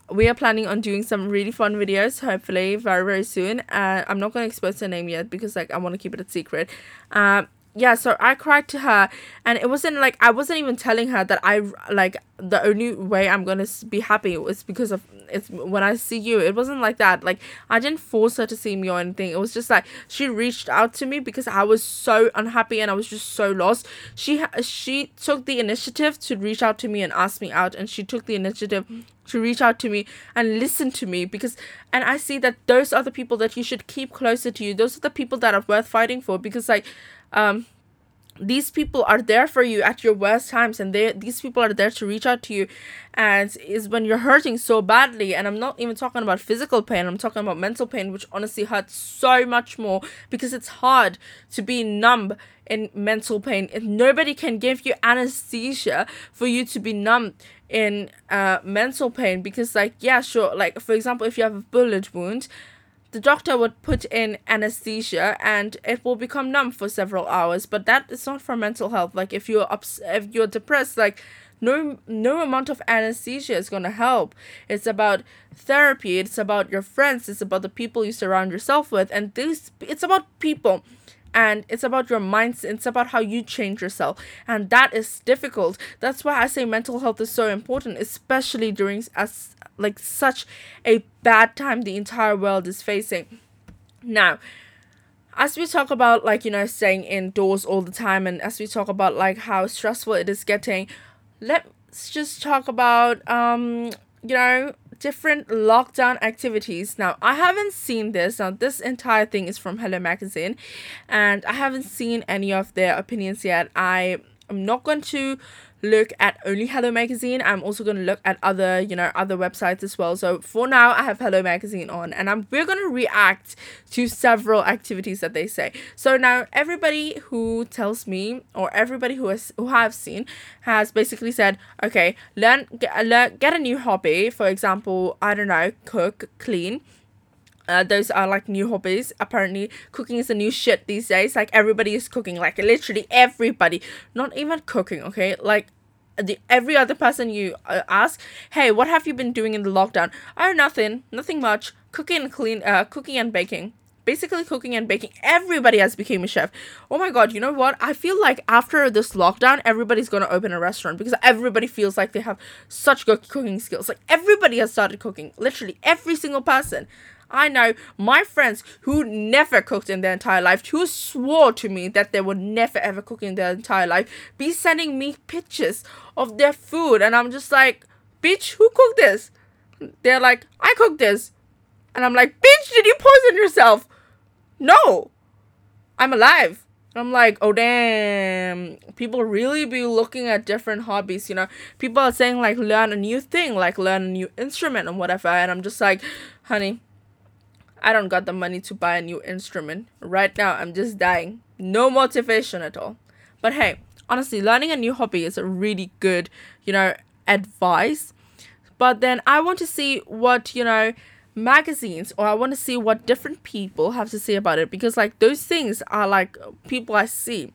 we are planning on doing some really fun videos hopefully very very soon. Uh, i'm not going to expose her name yet because like i want to keep it a secret. Um yeah so i cried to her and it wasn't like i wasn't even telling her that i like the only way i'm gonna be happy was because of it's when i see you. It wasn't like that. Like i didn't force her to see me or anything. It was just like she reached out to me because i was so unhappy and i was just so lost. She she took the initiative to reach out to me and ask me out and she took the initiative to reach out to me and listen to me because and i see that those are the people that you should keep closer to you. Those are the people that are worth fighting for because like um these people are there for you at your worst times and they these people are there to reach out to you. And is when you're hurting so badly and i'm not even talking about physical pain i'm talking about mental pain which honestly hurts so much more because it's hard to be numb in mental pain. If nobody can give you anesthesia for you to be numb in uh mental pain because like yeah sure like for example if you have a bullet wound the doctor would put in anesthesia and it will become numb for several hours but that is not for mental health. Like if you're ups- if you're depressed like no no amount of anesthesia is going to help. It's about therapy it's about your friends it's about the people you surround yourself with and this it's about people and it's about your mindset it's about how you change yourself and that is difficult that's why i say mental health is so important especially during as like such a bad time the entire world is facing. Now, as we talk about like you know staying indoors all the time and as we talk about like how stressful it is getting, let's just talk about um you know different lockdown activities. Now, I haven't seen this. Now, this entire thing is from Hello Magazine, and I haven't seen any of their opinions yet. I am not going to look at only Hello Magazine. I'm also going to look at other, you know, other websites as well. So for now, I have Hello Magazine on and I'm we're going to react to several activities that they say. So now everybody who tells me or everybody who has who I've seen has basically said, okay, learn get, learn, get a new hobby. For example, I don't know, cook, clean. Uh, those are like new hobbies. Apparently, cooking is a new shit these days. Like everybody is cooking. Like literally everybody. Not even cooking. Okay, like the every other person you uh, ask, hey, what have you been doing in the lockdown? Oh, nothing, nothing much. Cooking and clean, uh, cooking and baking. Basically, cooking and baking. Everybody has become a chef. Oh my god, you know what? I feel like after this lockdown, everybody's gonna open a restaurant because everybody feels like they have such good cooking skills. Like everybody has started cooking. Literally every single person. I know my friends who never cooked in their entire life, who swore to me that they would never ever cook in their entire life, be sending me pictures of their food, and I'm just like, bitch, who cooked this? they're like, I cooked this. And I'm like, bitch, did you poison yourself? No. I'm alive. I'm like, oh damn, people really be looking at different hobbies, you know. People are saying like learn a new thing, like learn a new instrument and whatever, and I'm just like, honey, I don't got the money to buy a new instrument. Right now I'm just dying. No motivation at all. But hey, honestly, learning a new hobby is a really good, you know, advice. But then I want to see what, you know, magazines or I want to see what different people have to say about it because like those things are like people I see.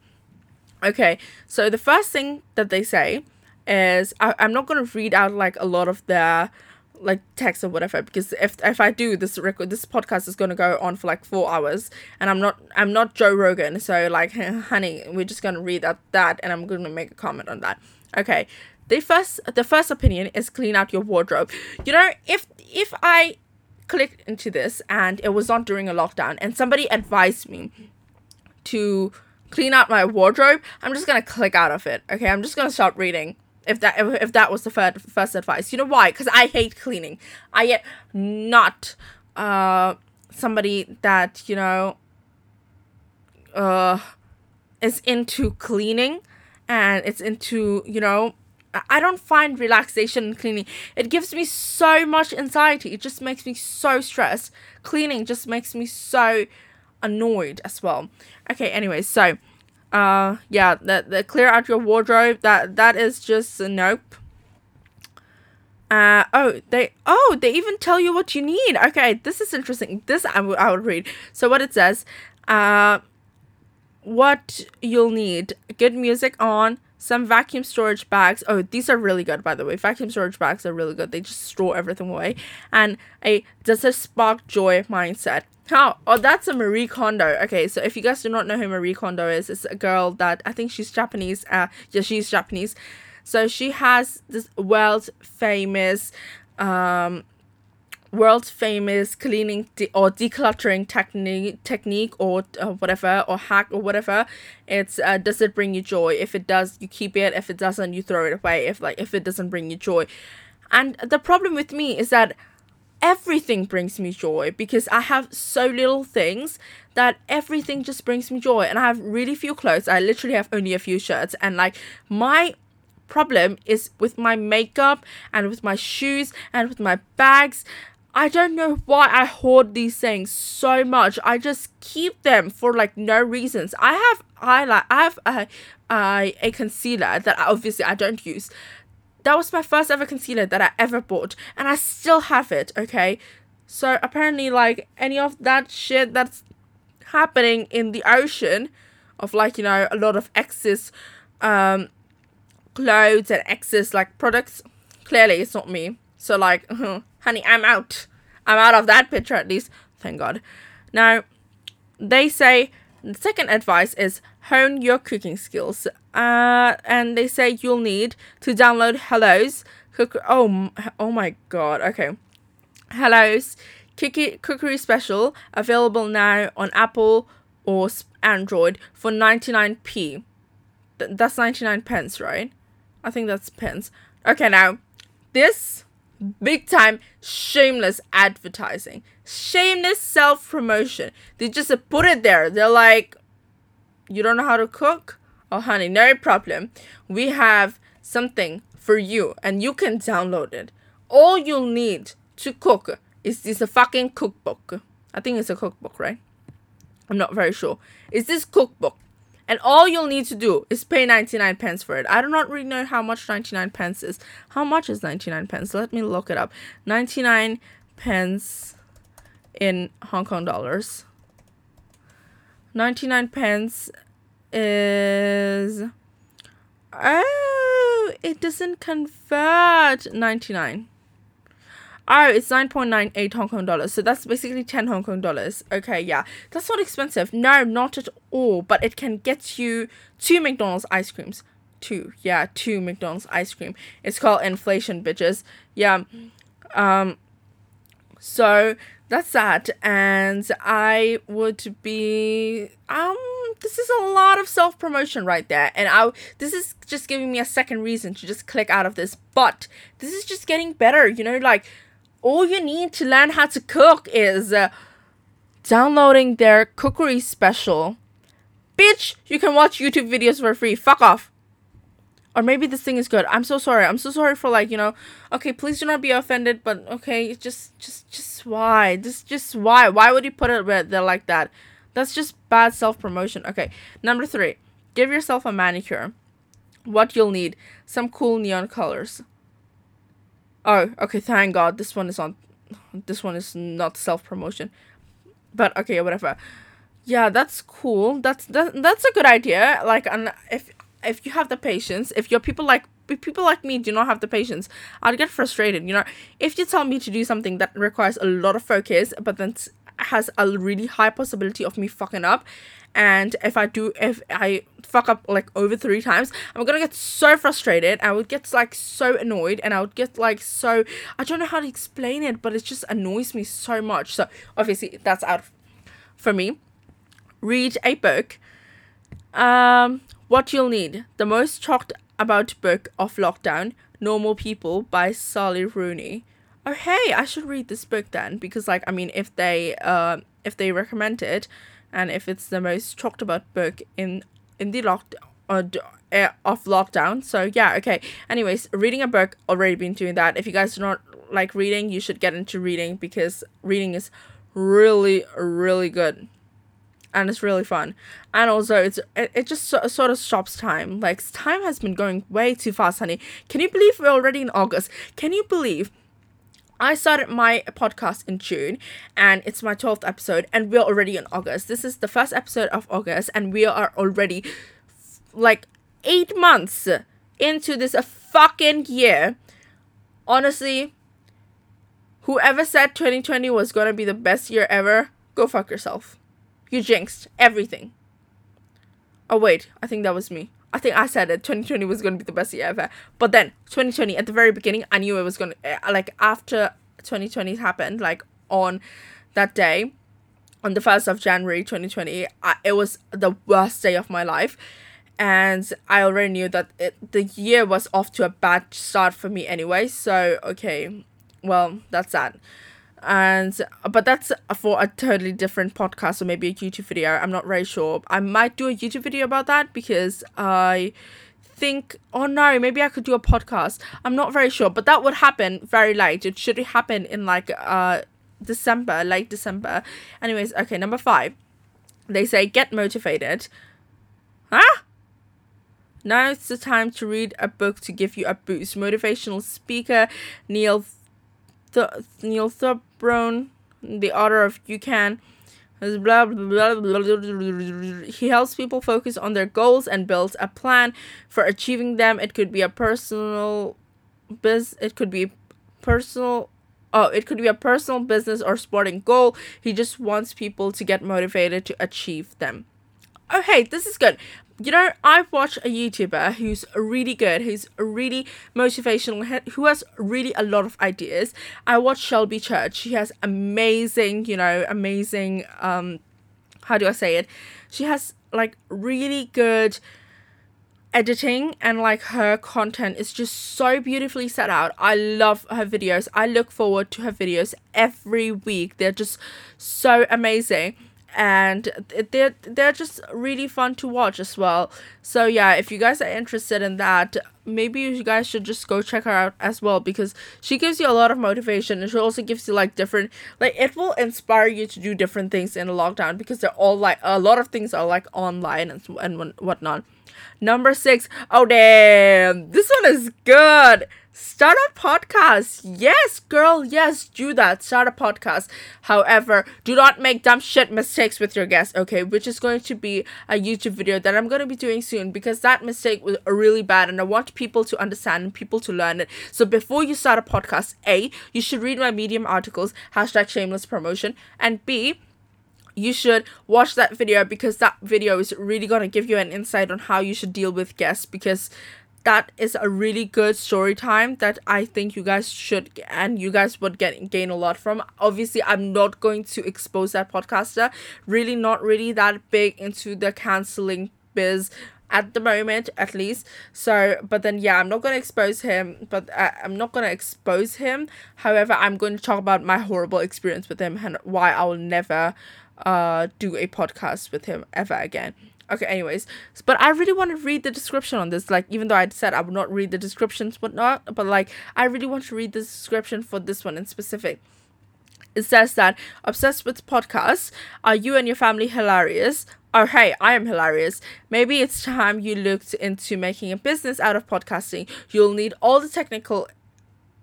Okay, so the first thing that they say is I, I'm not gonna read out like a lot of their like text or whatever because if if I do this record this podcast is gonna go on for like four hours and I'm not I'm not Joe Rogan so like (laughs) honey we're just gonna read out that and I'm gonna make a comment on that. Okay, the first the first opinion is clean out your wardrobe. You know if if I clicked into this and it was not during a lockdown and somebody advised me to clean out my wardrobe, I'm just gonna click out of it. Okay, I'm just gonna stop reading. If that if, that was the first first advice, you know why? Because I hate cleaning. I am not uh somebody that you know uh is into cleaning and it's into you know I don't find relaxation in cleaning. It gives me so much anxiety. It just makes me so stressed. Cleaning just makes me so annoyed as well. Okay, anyway, so uh yeah, the the clear out your wardrobe, that that is just a nope. Uh oh, they oh, they even tell you what you need. Okay, this is interesting. This I I would read. So what it says, uh what you'll need, good music on, some vacuum storage bags. Oh, these are really good, by the way. Vacuum storage bags are really good. They just store everything away. And a does it spark joy mindset. How? Oh, that's a Marie Kondo. Okay, so if you guys do not know who Marie Kondo is, it's a girl that I think she's Japanese. Uh, yeah, she's Japanese. So she has this world famous um world famous cleaning de- or decluttering technique technique or uh, whatever or hack or whatever it's uh, does it bring you joy? If it does you keep it. If it doesn't you throw it away. If like if it doesn't bring you joy. And the problem with me is that everything brings me joy because i have so little things that everything just brings me joy. And i have really few clothes. I literally have only a few shirts. And like my problem is with my makeup and with my shoes and with my bags I don't know why I hoard these things so much. I just keep them for like no reasons. I have I like I have a, a, a concealer that obviously I don't use. That was my first ever concealer that I ever bought, and I still have it. Okay, so apparently like any of that shit that's happening in the ocean, of like you know a lot of excess, um, clothes and excess like products. Clearly, it's not me. So like. (laughs) honey, I'm out. I'm out of that picture at least. Thank God. Now, they say the second advice is hone your cooking skills. Uh, and they say you'll need to download Hello's cook. Oh, oh my God. Okay, Hello's Cookie Cookery Special available now on Apple or Android for 99p. Th- that's 99 pence, right? I think that's pence. Okay, now this big time shameless advertising, shameless self promotion. They just put it there. They're like, you don't know how to cook? Oh, honey, no problem. We have something for you and you can download it. All you'll need to cook is this fucking cookbook. I think it's a cookbook, right? I'm not very sure. Is this cookbook? And all you'll need to do is pay 99 pence for it. I do not really know how much 99 pence is. How much is 99 pence? Let me look it up. 99 pence in Hong Kong dollars. 99 pence is oh it doesn't convert 99 Oh, it's 9.98 Hong Kong dollars. So that's basically 10 Hong Kong dollars. Okay, yeah. That's not expensive. No, not at all. But it can get you two McDonald's ice creams. Two. Yeah, two McDonald's ice cream. It's called inflation, bitches. Yeah. Um, so that's that. And I would be, um, this is a lot of self promotion right there. And I this is just giving me a second reason to just click out of this. But this is just getting better, you know, like all you need to learn how to cook is uh, downloading their cookery special. Bitch, you can watch YouTube videos for free. Fuck off. Or maybe this thing is good. I'm so sorry. I'm so sorry for like, you know, okay, please do not be offended, but okay, just just just why? Just just why? Why would you put it there like that? That's just bad self-promotion. Okay. Number 3. Give yourself a manicure. What you'll need, some cool neon colors. Oh, okay, thank God. This one is on this one is not self-promotion. But okay, whatever. Yeah, that's cool. That's that, that's a good idea. Like, and if if you have the patience, if you're people like if people like me do not have the patience, I'd get frustrated. You know, if you tell me to do something that requires a lot of focus, but then has a really high possibility of me fucking up, and if I do, if I fuck up like over three times, I'm gonna get so frustrated. I would get like so annoyed, and I would get like so I don't know how to explain it, but it just annoys me so much. So obviously that's out for me. Read a book. Um, what you'll need the most talked about book of lockdown, Normal People by Sally Rooney. Oh hey, I should read this book then because like I mean if they uh if they recommend it and if it's the most talked about book in in the lockdown uh, uh, of lockdown. So yeah, okay. Anyways, reading a book already been doing that. If you guys do not like reading, you should get into reading because reading is really really good and it's really fun and also it's it, it just so, sort of stops time like time has been going way too fast honey can you believe we're already in august can you believe I started my podcast in June and it's my 12th episode and we're already in August. This is the first episode of August and we are already like 8 months into this fucking year. Honestly, whoever said 2020 was to be the best year ever, go fuck yourself. You jinxed everything. Oh, wait. I think that was me. I think I said it 2020 was going to be the best year ever. But then 2020 at the very beginning, I knew it was going to, eh, like, after 2020 happened, like, on that day, on the 1st of January 2020, I, it was the worst day of my life. And I already knew that it, the year was off to a bad start for me anyway. So, okay, well, that's that and but that's for a totally different podcast or maybe a youtube video. I'm not very sure. I might do a youtube video about that because i think oh no maybe i could do a podcast. I'm not very sure but that would happen very late. It should happen in like uh december late december. Anyways okay number five. They say get motivated. Huh? Now it's the time to read a book to give you a boost. Motivational speaker neil Th- Neil the author of You Can, blah, blah, blah, he helps people focus on their goals and builds a plan for achieving them. It could be a personal biz it could be personal oh it could be a personal business or sporting goal. He just wants people to get motivated to achieve them. Oh hey, this is good you know, I've watched a YouTuber who's really good, who's really motivational, who has really a lot of ideas. I watch Shelby Church. She has amazing, you know, amazing, um, how do I say it? She has like really good editing and like her content is just so beautifully set out. I love her videos. I look forward to her videos every week. They're just so amazing and they're they're just really fun to watch as well. So yeah, if you guys are interested in that, maybe you guys should just go check her out as well because she gives you a lot of motivation and she also gives you like different like it will inspire you to do different things in a lockdown because they're all like a lot of things are like online and and whatnot. Number six, oh damn, this one is good. Start a podcast. Yes, girl. Yes, do that. Start a podcast. However, do not make dumb shit mistakes with your guests, okay? Which is going to be a YouTube video that I'm going to be doing soon because that mistake was really bad and I want people to understand and people to learn it. So before you start a podcast, A, you should read my Medium articles, hashtag shameless promotion, and B, you should watch that video because that video is really going to give you an insight on how you should deal with guests because that is a really good story time that I think you guys should and you guys would get gain a lot from. Obviously, I'm not going to expose that podcaster. Really, not really that big into the canceling biz. at the moment at least so but then yeah i'm not to expose him but I, i'm not to expose him however i'm going to talk about my horrible experience with him and why i will never uh do a podcast with him ever again okay anyways. But i really want to read the description on this like even though i said i would not read the descriptions whatnot but like i really want to read the description for this one in specific. It says that obsessed with podcasts. Are you and your family hilarious? Oh hey i am hilarious. Maybe it's time you looked into making a business out of podcasting. You'll need all the technical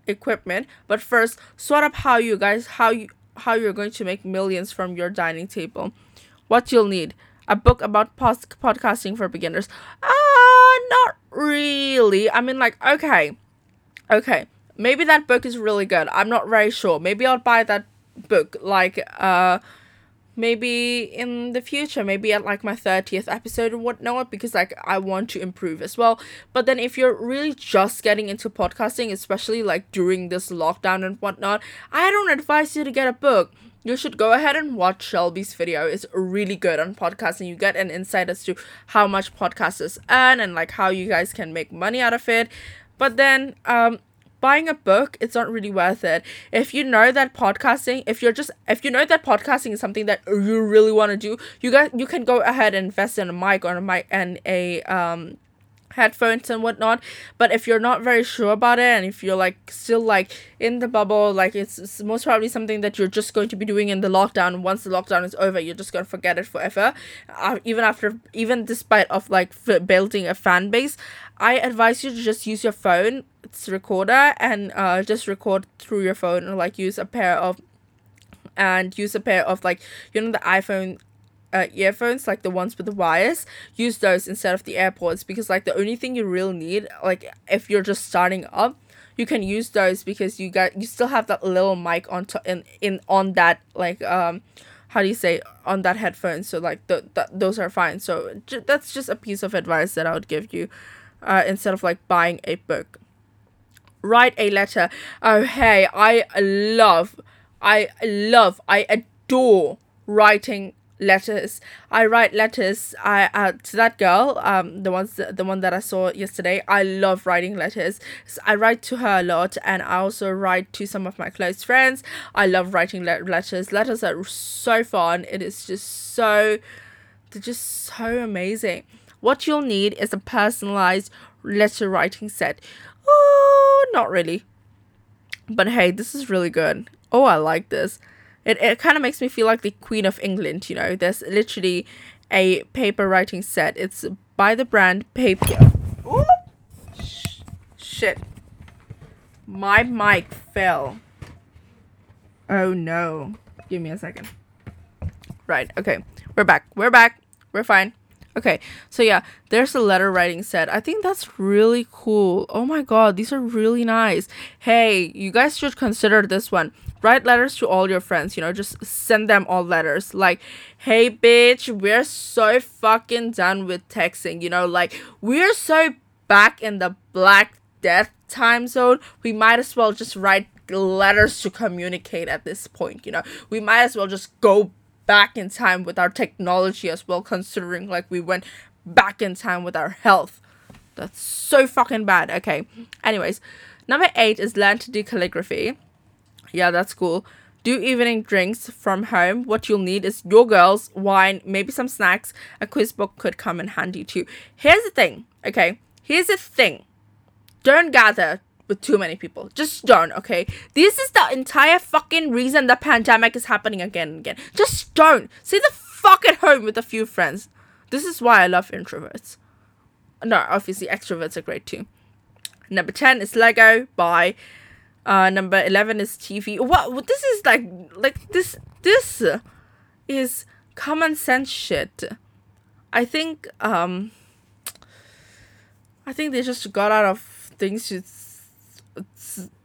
equipment but first sort up how you guys how you how you're going to make millions from your dining table. What you'll need a book about post- podcasting for beginners. Ah uh, not really. I mean like okay. Okay. Maybe that book is really good. I'm not very sure. Maybe i'll buy that book like uh maybe in the future. Maybe at like my 30th episode or whatnot because like i want to improve as well. But then if you're really just getting into podcasting especially like during this lockdown and whatnot i don't advise you to get a book you should go ahead and watch Shelby's video. It's really good on podcasting. You get an insight as to how much podcasters earn and like how you guys can make money out of it. But then um buying a book it's not really worth it if you know that podcasting if you're just if you know that podcasting is something that you really want to do you guys you can go ahead and invest in a mic or a mic and a um headphones and whatnot but if you're not very sure about it and if you're like still like in the bubble like it's, it's most probably something that you're just going to be doing in the lockdown. Once the lockdown is over you're just to forget it forever. Uh, even after even despite of like f- building a fan base i advise you to just use your phone it's recorder and uh just record through your phone or like use a pair of and use a pair of like you know the iphone uh, earphones like the ones with the wires use those instead of the airpods because like the only thing you really need like if you're just starting up you can use those because you got you still have that little mic on top in in on that like um how do you say on that headphone. So like the, the those are fine. So j- that's just a piece of advice that i would give you uh, instead of like buying a book. Write a letter. Oh hey i love i love i adore writing letters. I write letters. I uh, to that girl, um, the ones the one that I saw yesterday. I love writing letters. So I write to her a lot, and I also write to some of my close friends. I love writing le- letters. Letters are so fun. It is just so, they're just so amazing. What you'll need is a personalized letter writing set. Oh, not really. But hey, this is really good. Oh, I like this it, it kind of makes me feel like the Queen of England, you know. There's literally a paper writing set. It's by the brand Paper. Sh- shit. My mic fell. Oh no. Give me a second. Right, okay. We're back. We're back. We're fine. Okay, so yeah, there's a letter writing set. I think that's really cool. Oh my god, these are really nice. Hey, you guys should consider this one write letters to all your friends, you know, just send them all letters. Like, hey, bitch, we're so fucking done with texting, you know, like, we're so back in the Black Death time zone. We might as well just write letters to communicate at this point, you know, we might as well just go back in time with our technology as well, considering like we went back in time with our health. That's so fucking bad. Okay. Anyways, number eight is learn to do calligraphy. Yeah, that's cool. Do evening drinks from home. What you'll need is your girls, wine, maybe some snacks. A quiz book could come in handy too. Here's the thing, okay? Here's the thing. Don't gather with too many people. Just don't, okay? This is the entire fucking reason the pandemic is happening again and again. Just don't. Stay the fuck at home with a few friends. This is why I love introverts. No, obviously extroverts are great too. Number 10 is Lego by uh, number eleven is TV. What? This is like like this. This is common sense shit. I think um. I think they just got out of things to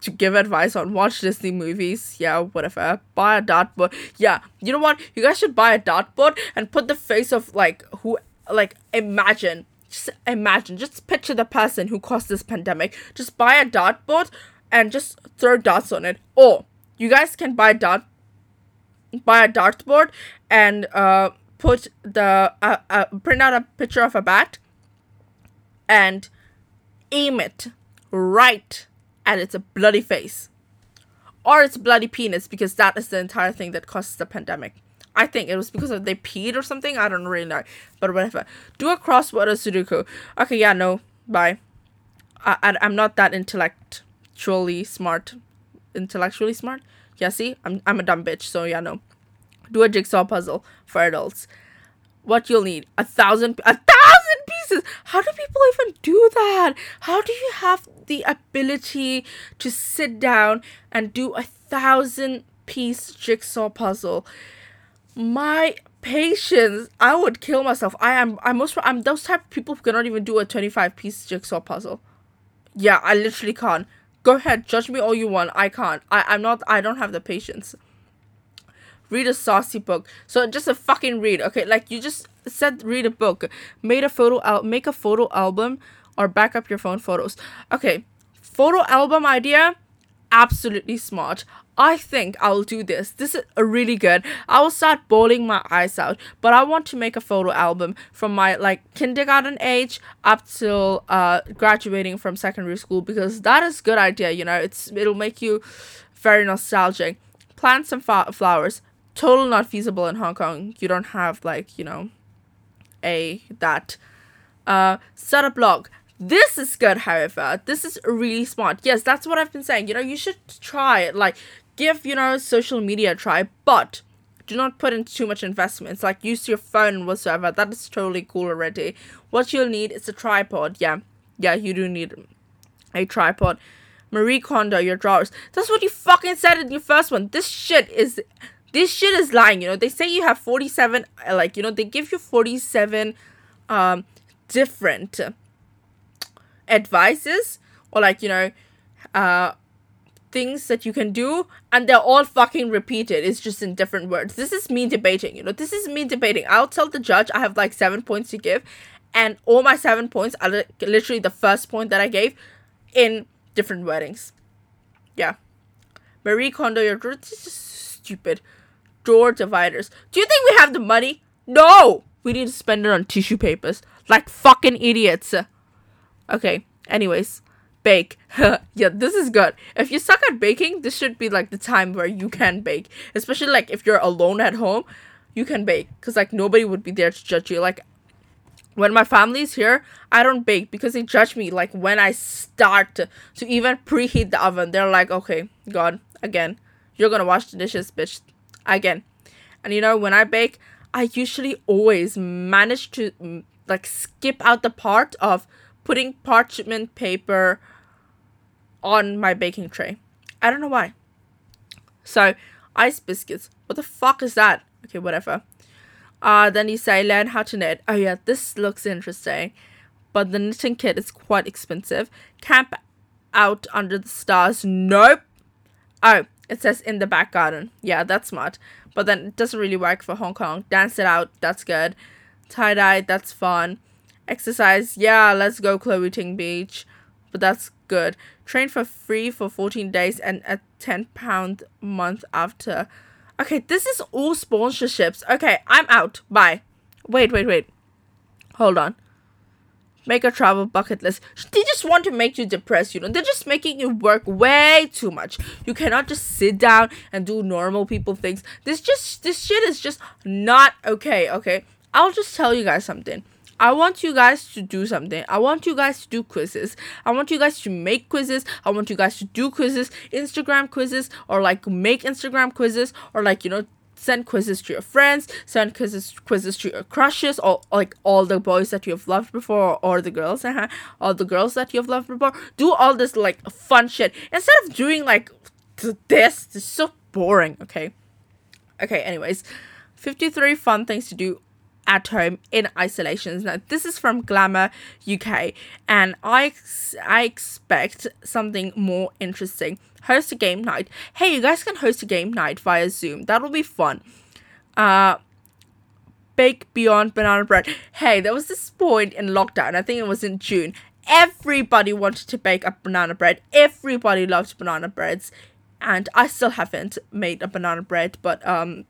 to give advice on watch Disney movies. Yeah, whatever. Buy a dartboard. Yeah, you know what? You guys should buy a dartboard and put the face of like who like imagine. Just imagine. Just picture the person who caused this pandemic. Just buy a dartboard and just throw dots on it. Or you guys can buy a dart buy a dartboard and uh put the uh, uh print out a picture of a bat and aim it right at its a bloody face or its bloody penis because that is the entire thing that causes the pandemic. I think it was because of they peed or something. I don't really know, but whatever. Do a crossword or Sudoku. Okay, yeah, no, bye. I, I I'm not that intellectually smart. Intellectually smart. Yeah, see, I'm I'm a dumb bitch. So yeah, no. Do a jigsaw puzzle for adults. What you'll need. A thousand a thousand pieces. How do people even do that? How do you have the ability to sit down and do a thousand piece jigsaw puzzle? my patience i would kill myself. I am i most i'm those type of people who cannot even do a 25 piece jigsaw puzzle. Yeah i literally can't. Go ahead judge me all you want. I can't. I i'm not i don't have the patience read a saucy book so just a fucking read okay like you just said read a book made a photo al- make a photo album or back up your phone photos okay photo album idea absolutely smart I think I'll do this. This is really good. I will start bawling my eyes out, but I want to make a photo album from my like kindergarten age up till uh graduating from secondary school because that is good idea. You know, it's it'll make you very nostalgic. Plant some fa- flowers. Total not feasible in Hong Kong. You don't have like you know, a that. Uh, set a blog this is good, however. This is really smart. Yes, that's what I've been saying. You know, you should try it. Like, give you know social media a try but do not put in too much investments like use your phone whatsoever that is totally cool already what you'll need is a tripod yeah yeah you do need a tripod marie kondo your drawers that's what you fucking said in your first one this shit is this shit is lying you know? They say you have 47 like you know they give you 47 um different advices or like you know uh things that you can do and they're all fucking repeated. It's just in different words. This is me debating you know? This is me debating. I'll tell the judge i have like seven points to give and all my seven points are li- literally the first point that i gave in different wordings. Yeah. Marie kondo your this is stupid door dividers do you think we have the money no we need to spend it on tissue papers like fucking idiots okay anyways bake. (laughs) yeah, this is good. If you suck at baking, this should be like the time where you can bake. Especially like if you're alone at home, you can bake because like nobody would be there to judge you. Like when my family's here, I don't bake because they judge me. Like when I start to, to even preheat the oven, they're like, okay, God, again, you're gonna wash the dishes, bitch, again. And you know, when I bake, I usually always manage to mm, like skip out the part of putting parchment paper on my baking tray. I don't know why. So, ice biscuits. What the fuck is that? Okay, whatever. Uh, then you say learn how to knit. Oh yeah, this looks interesting. But the knitting kit is quite expensive. Camp out under the stars. Nope. Oh, it says in the back garden. Yeah, that's smart. But then it doesn't really work for Hong Kong. Dance it out. That's good. Tie dye. That's fun. Exercise. Yeah, let's go Chloe Ting Beach. But that's good. Train for free for 14 days and a 10 pound month after. Okay, this is all sponsorships. Okay, I'm out. Bye. Wait, wait, wait. Hold on. Make a travel bucket list. They just want to make you depressed, you know. They're just making you work way too much. You cannot just sit down and do normal people things. This just this shit is just not okay, okay? I'll just tell you guys something. I want you guys to do something. I want you guys to do quizzes. I want you guys to make quizzes. I want you guys to do quizzes, Instagram quizzes, or like make Instagram quizzes, or like, you know, send quizzes to your friends, send quizzes quizzes to your crushes, or like all the boys that you have loved before, or the girls, (laughs) uh-huh, all the girls that you have loved before. Do all this like fun shit instead of doing like this. Is so boring. Okay. Okay. Anyways, fifty three fun things to do at home in isolation. Now, this is from Glamour UK, and I, I expect something more interesting. Host a game night. Hey, you guys can host a game night via Zoom. That'll be fun. Uh, bake beyond banana bread. Hey, there was this point in lockdown. I think it was in June. Everybody wanted to bake a banana bread. Everybody loved banana breads, and I still haven't made a banana bread, but um,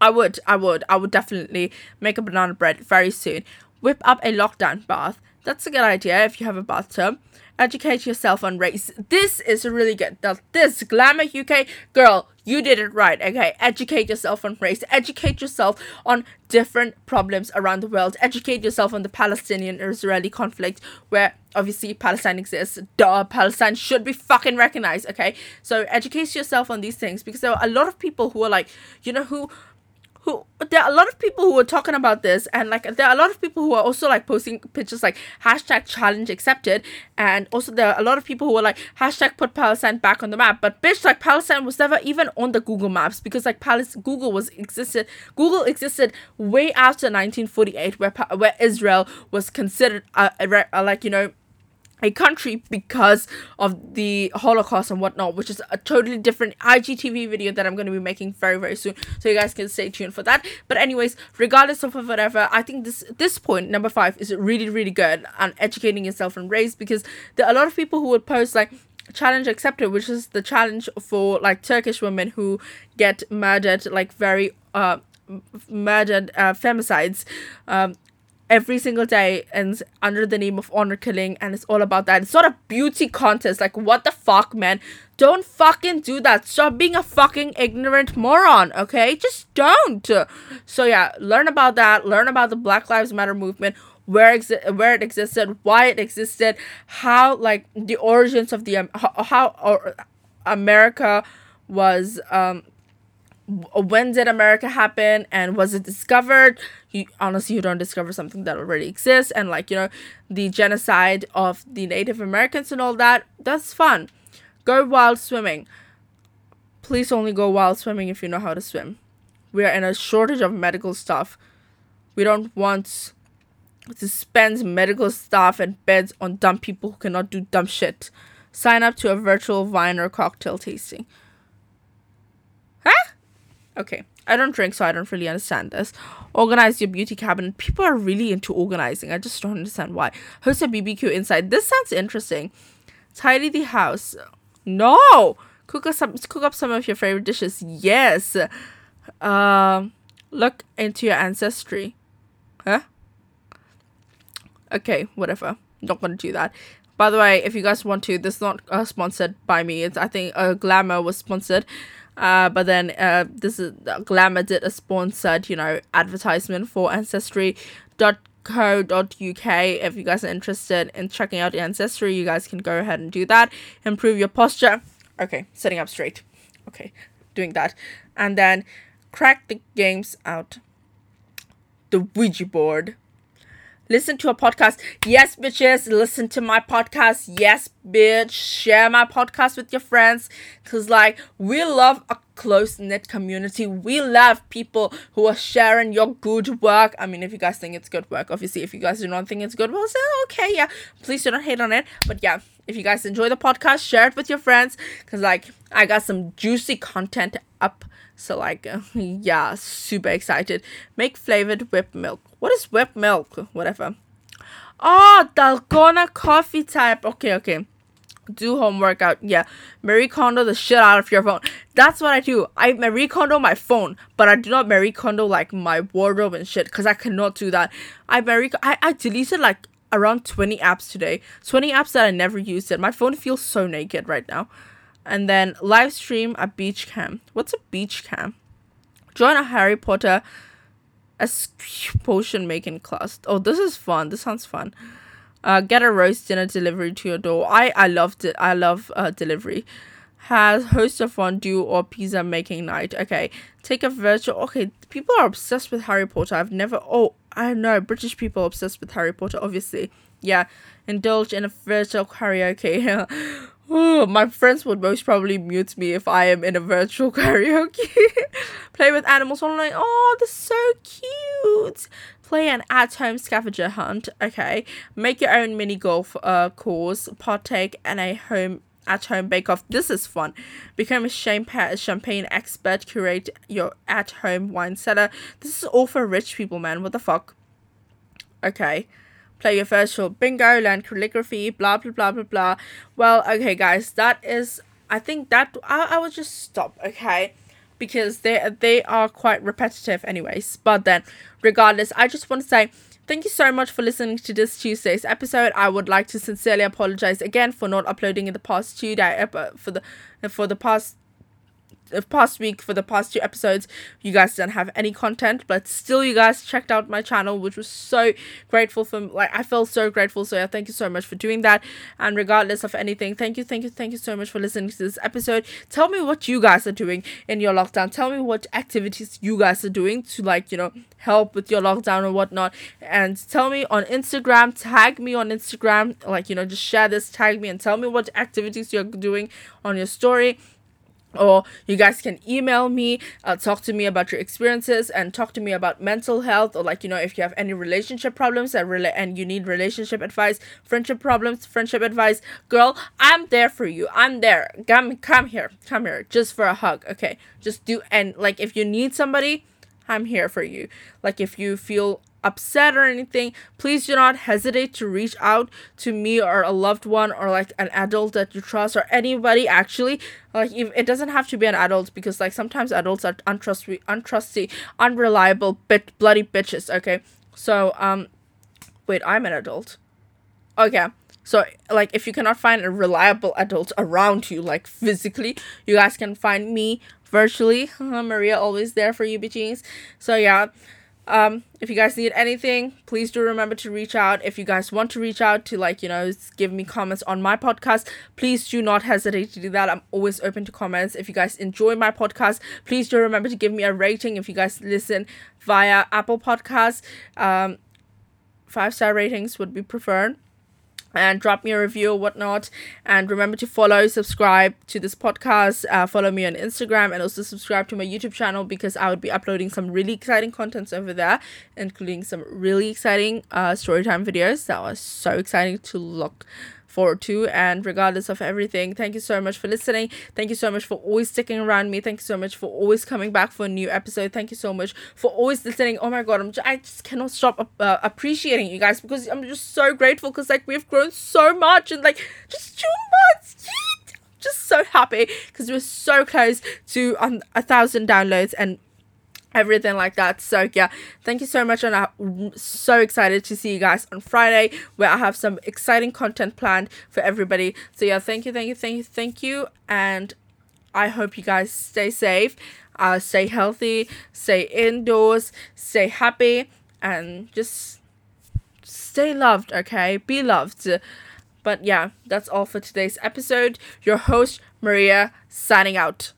I would, I would, I would definitely make a banana bread very soon. Whip up a lockdown bath. That's a good idea if you have a bathtub. Educate yourself on race. This is really good. This Glamour UK girl, you did it right. Okay, educate yourself on race. Educate yourself on different problems around the world. Educate yourself on the Palestinian-Israeli conflict, where obviously Palestine exists. Duh, Palestine should be fucking recognized. Okay, so educate yourself on these things because there are a lot of people who are like, you know, who who there are a lot of people who are talking about this and like there are a lot of people who are also like posting pictures like hashtag challenge accepted and also there are a lot of people who are like hashtag put palestine back on the map. But bitch like palestine was never even on the google maps because like palestine google was existed google existed way after 1948 where where israel was considered a, a, a like you know a country because of the Holocaust and whatnot, which is a totally different IGTV video that I'm going to be making very very soon. So you guys can stay tuned for that. But anyways, regardless of whatever, I think this this point number five is really really good on educating yourself on race because there are a lot of people who would post like challenge accepted which is the challenge for like turkish women who get murdered like very uh murdered uh femicides um every single day and under the name of honor killing and it's all about that. It's not a beauty contest. Like what the fuck, man? Don't fucking do that. Stop being a fucking ignorant moron, okay? Just don't. So yeah, learn about that. Learn about the Black Lives Matter movement, where exi- where it existed, why it existed, how like the origins of the um, how, how or America was um when did America happen and was it discovered? You honestly you don't discover something that already exists and like you know the genocide of the Native Americans and all that. That's fun. Go wild swimming. Please only go wild swimming if you know how to swim. We are in a shortage of medical stuff. We don't want to spend medical staff and beds on dumb people who cannot do dumb shit. Sign up to a virtual wine or cocktail tasting. Okay. I don't drink, so I don't really understand this. Organize your beauty cabinet. People are really into organizing. I just don't understand why. Host a BBQ inside. This sounds interesting. Tidy the house. No. Cook up some. Cook up some of your favorite dishes. Yes. Um. Look into your ancestry. Huh? Okay. Whatever. Not gonna do that. By the way, if you guys want to, this is not uh, sponsored by me. It's I think uh, Glamour was sponsored. Uh, but then uh, this is Glamour did a sponsored, you know, advertisement for ancestry.co.uk. If you guys are interested in checking out ancestry, you guys can go ahead and do that. Improve your posture. Okay, sitting up straight. Okay, doing that. And then crack the games out. The Ouija board listen to a podcast. Yes, bitches, listen to my podcast. Yes, bitch, share my podcast with your friends. Cause like we love a close knit community. We love people who are sharing your good work. I mean, if you guys think it's good work, obviously, if you guys do not think it's good, well, say okay, yeah. Please do not hate on it. But yeah, if you guys enjoy the podcast, share it with your friends. Cause like I got some juicy content up so like, (laughs) yeah, super excited. Make flavored whipped milk. What is whipped milk? Whatever. Oh, dalgona coffee type. Okay, okay. Do home workout. Yeah. Marie Kondo the shit out of your phone. That's what I do. I Marie Kondo my phone, but I do not Marie Kondo like my wardrobe and shit because I cannot do that. I Marie I, I deleted like around 20 apps today. 20 apps that I never used it. My phone feels so naked right now. And then live stream a beach camp. What's a beach camp? Join a Harry Potter potion making class. Oh, this is fun. This sounds fun. Uh, get a roast dinner delivery to your door. I I loved it. I love uh, delivery. Has host a fondue or pizza making night. Okay, take a virtual. Okay, people are obsessed with Harry Potter. I've never. Oh, I know British people obsessed with Harry Potter. Obviously, yeah. Indulge in a virtual karaoke. (laughs) Oh, my friends would most probably mute me if I am in a virtual (laughs) karaoke. (laughs) Play with animals online. Oh, they're so cute. Play an at-home scavenger hunt. Okay. Make your own mini golf uh course. Partake in a home at-home bake-off. This is fun. Become a champagne champagne expert. Curate your at-home wine cellar. This is all for rich people, man. What the fuck? Okay play your first virtual bingo, learn calligraphy, blah blah blah blah blah. Well, okay, guys, that is. I think that I I will just stop. Okay, because they they are quite repetitive anyways. But then regardless, I just want to say Thank you so much for listening to this Tuesday's episode. I would like to sincerely apologize again for not uploading in the past two day uh, for the for the past past week for the past two episodes. You guys didn't have any content but still you guys checked out my channel which was so grateful for like i felt so grateful. So yeah thank you so much for doing that. And regardless of anything thank you thank you thank you so much for listening to this episode. Tell me what you guys are doing in your lockdown. Tell me what activities you guys are doing to like you know help with your lockdown or whatnot. And tell me on instagram tag me on instagram like you know just share this tag me and tell me what activities you're doing on your story or you guys can email me uh, talk to me about your experiences and talk to me about mental health or like you know if you have any relationship problems that rela- and you need relationship advice friendship problems friendship advice girl i'm there for you. I'm there. Come come here. Come here. Just for a hug. Okay? Just do and like if you need somebody i'm here for you. Like if you feel upset or anything, please do not hesitate to reach out to me or a loved one or like an adult that you trust or anybody actually. Like if it doesn't have to be an adult because like sometimes adults are untrustworthy, untrusty, unreliable, bit bloody bitches. Okay, so um, wait, I'm an adult. Okay. So, like, if you cannot find a reliable adult around you, like physically, you guys can find me virtually. (laughs) Maria always there for you, bitches. So, yeah. Um, if you guys need anything, please do remember to reach out. If you guys want to reach out to, like, you know, give me comments on my podcast, please do not hesitate to do that. I'm always open to comments. If you guys enjoy my podcast, please do remember to give me a rating. If you guys listen via Apple Podcasts, um, five star ratings would be preferred and drop me a review or whatnot. And remember to follow, subscribe to this podcast, uh, follow me on Instagram, and also subscribe to my YouTube channel because I would be uploading some really exciting contents over there, including some really exciting uh, storytime videos that was so exciting to look forward to. And regardless of everything, thank you so much for listening. Thank you so much for always sticking around me. Thank you so much for always coming back for a new episode. Thank you so much for always listening. Oh my god, I'm just, I just cannot stop uh, appreciating you guys because I'm just so grateful because like we've grown so much in like just two months. Just so happy because we're so close to um, a thousand downloads and everything like that. So yeah, thank you so much, and I'm so excited to see you guys on Friday where I have some exciting content planned for everybody. So yeah, thank you, thank you, thank you, thank you, and I hope you guys stay safe, uh, stay healthy, stay indoors, stay happy, and just stay loved. Okay, be loved. But yeah, that's all for today's episode. Your host Maria signing out.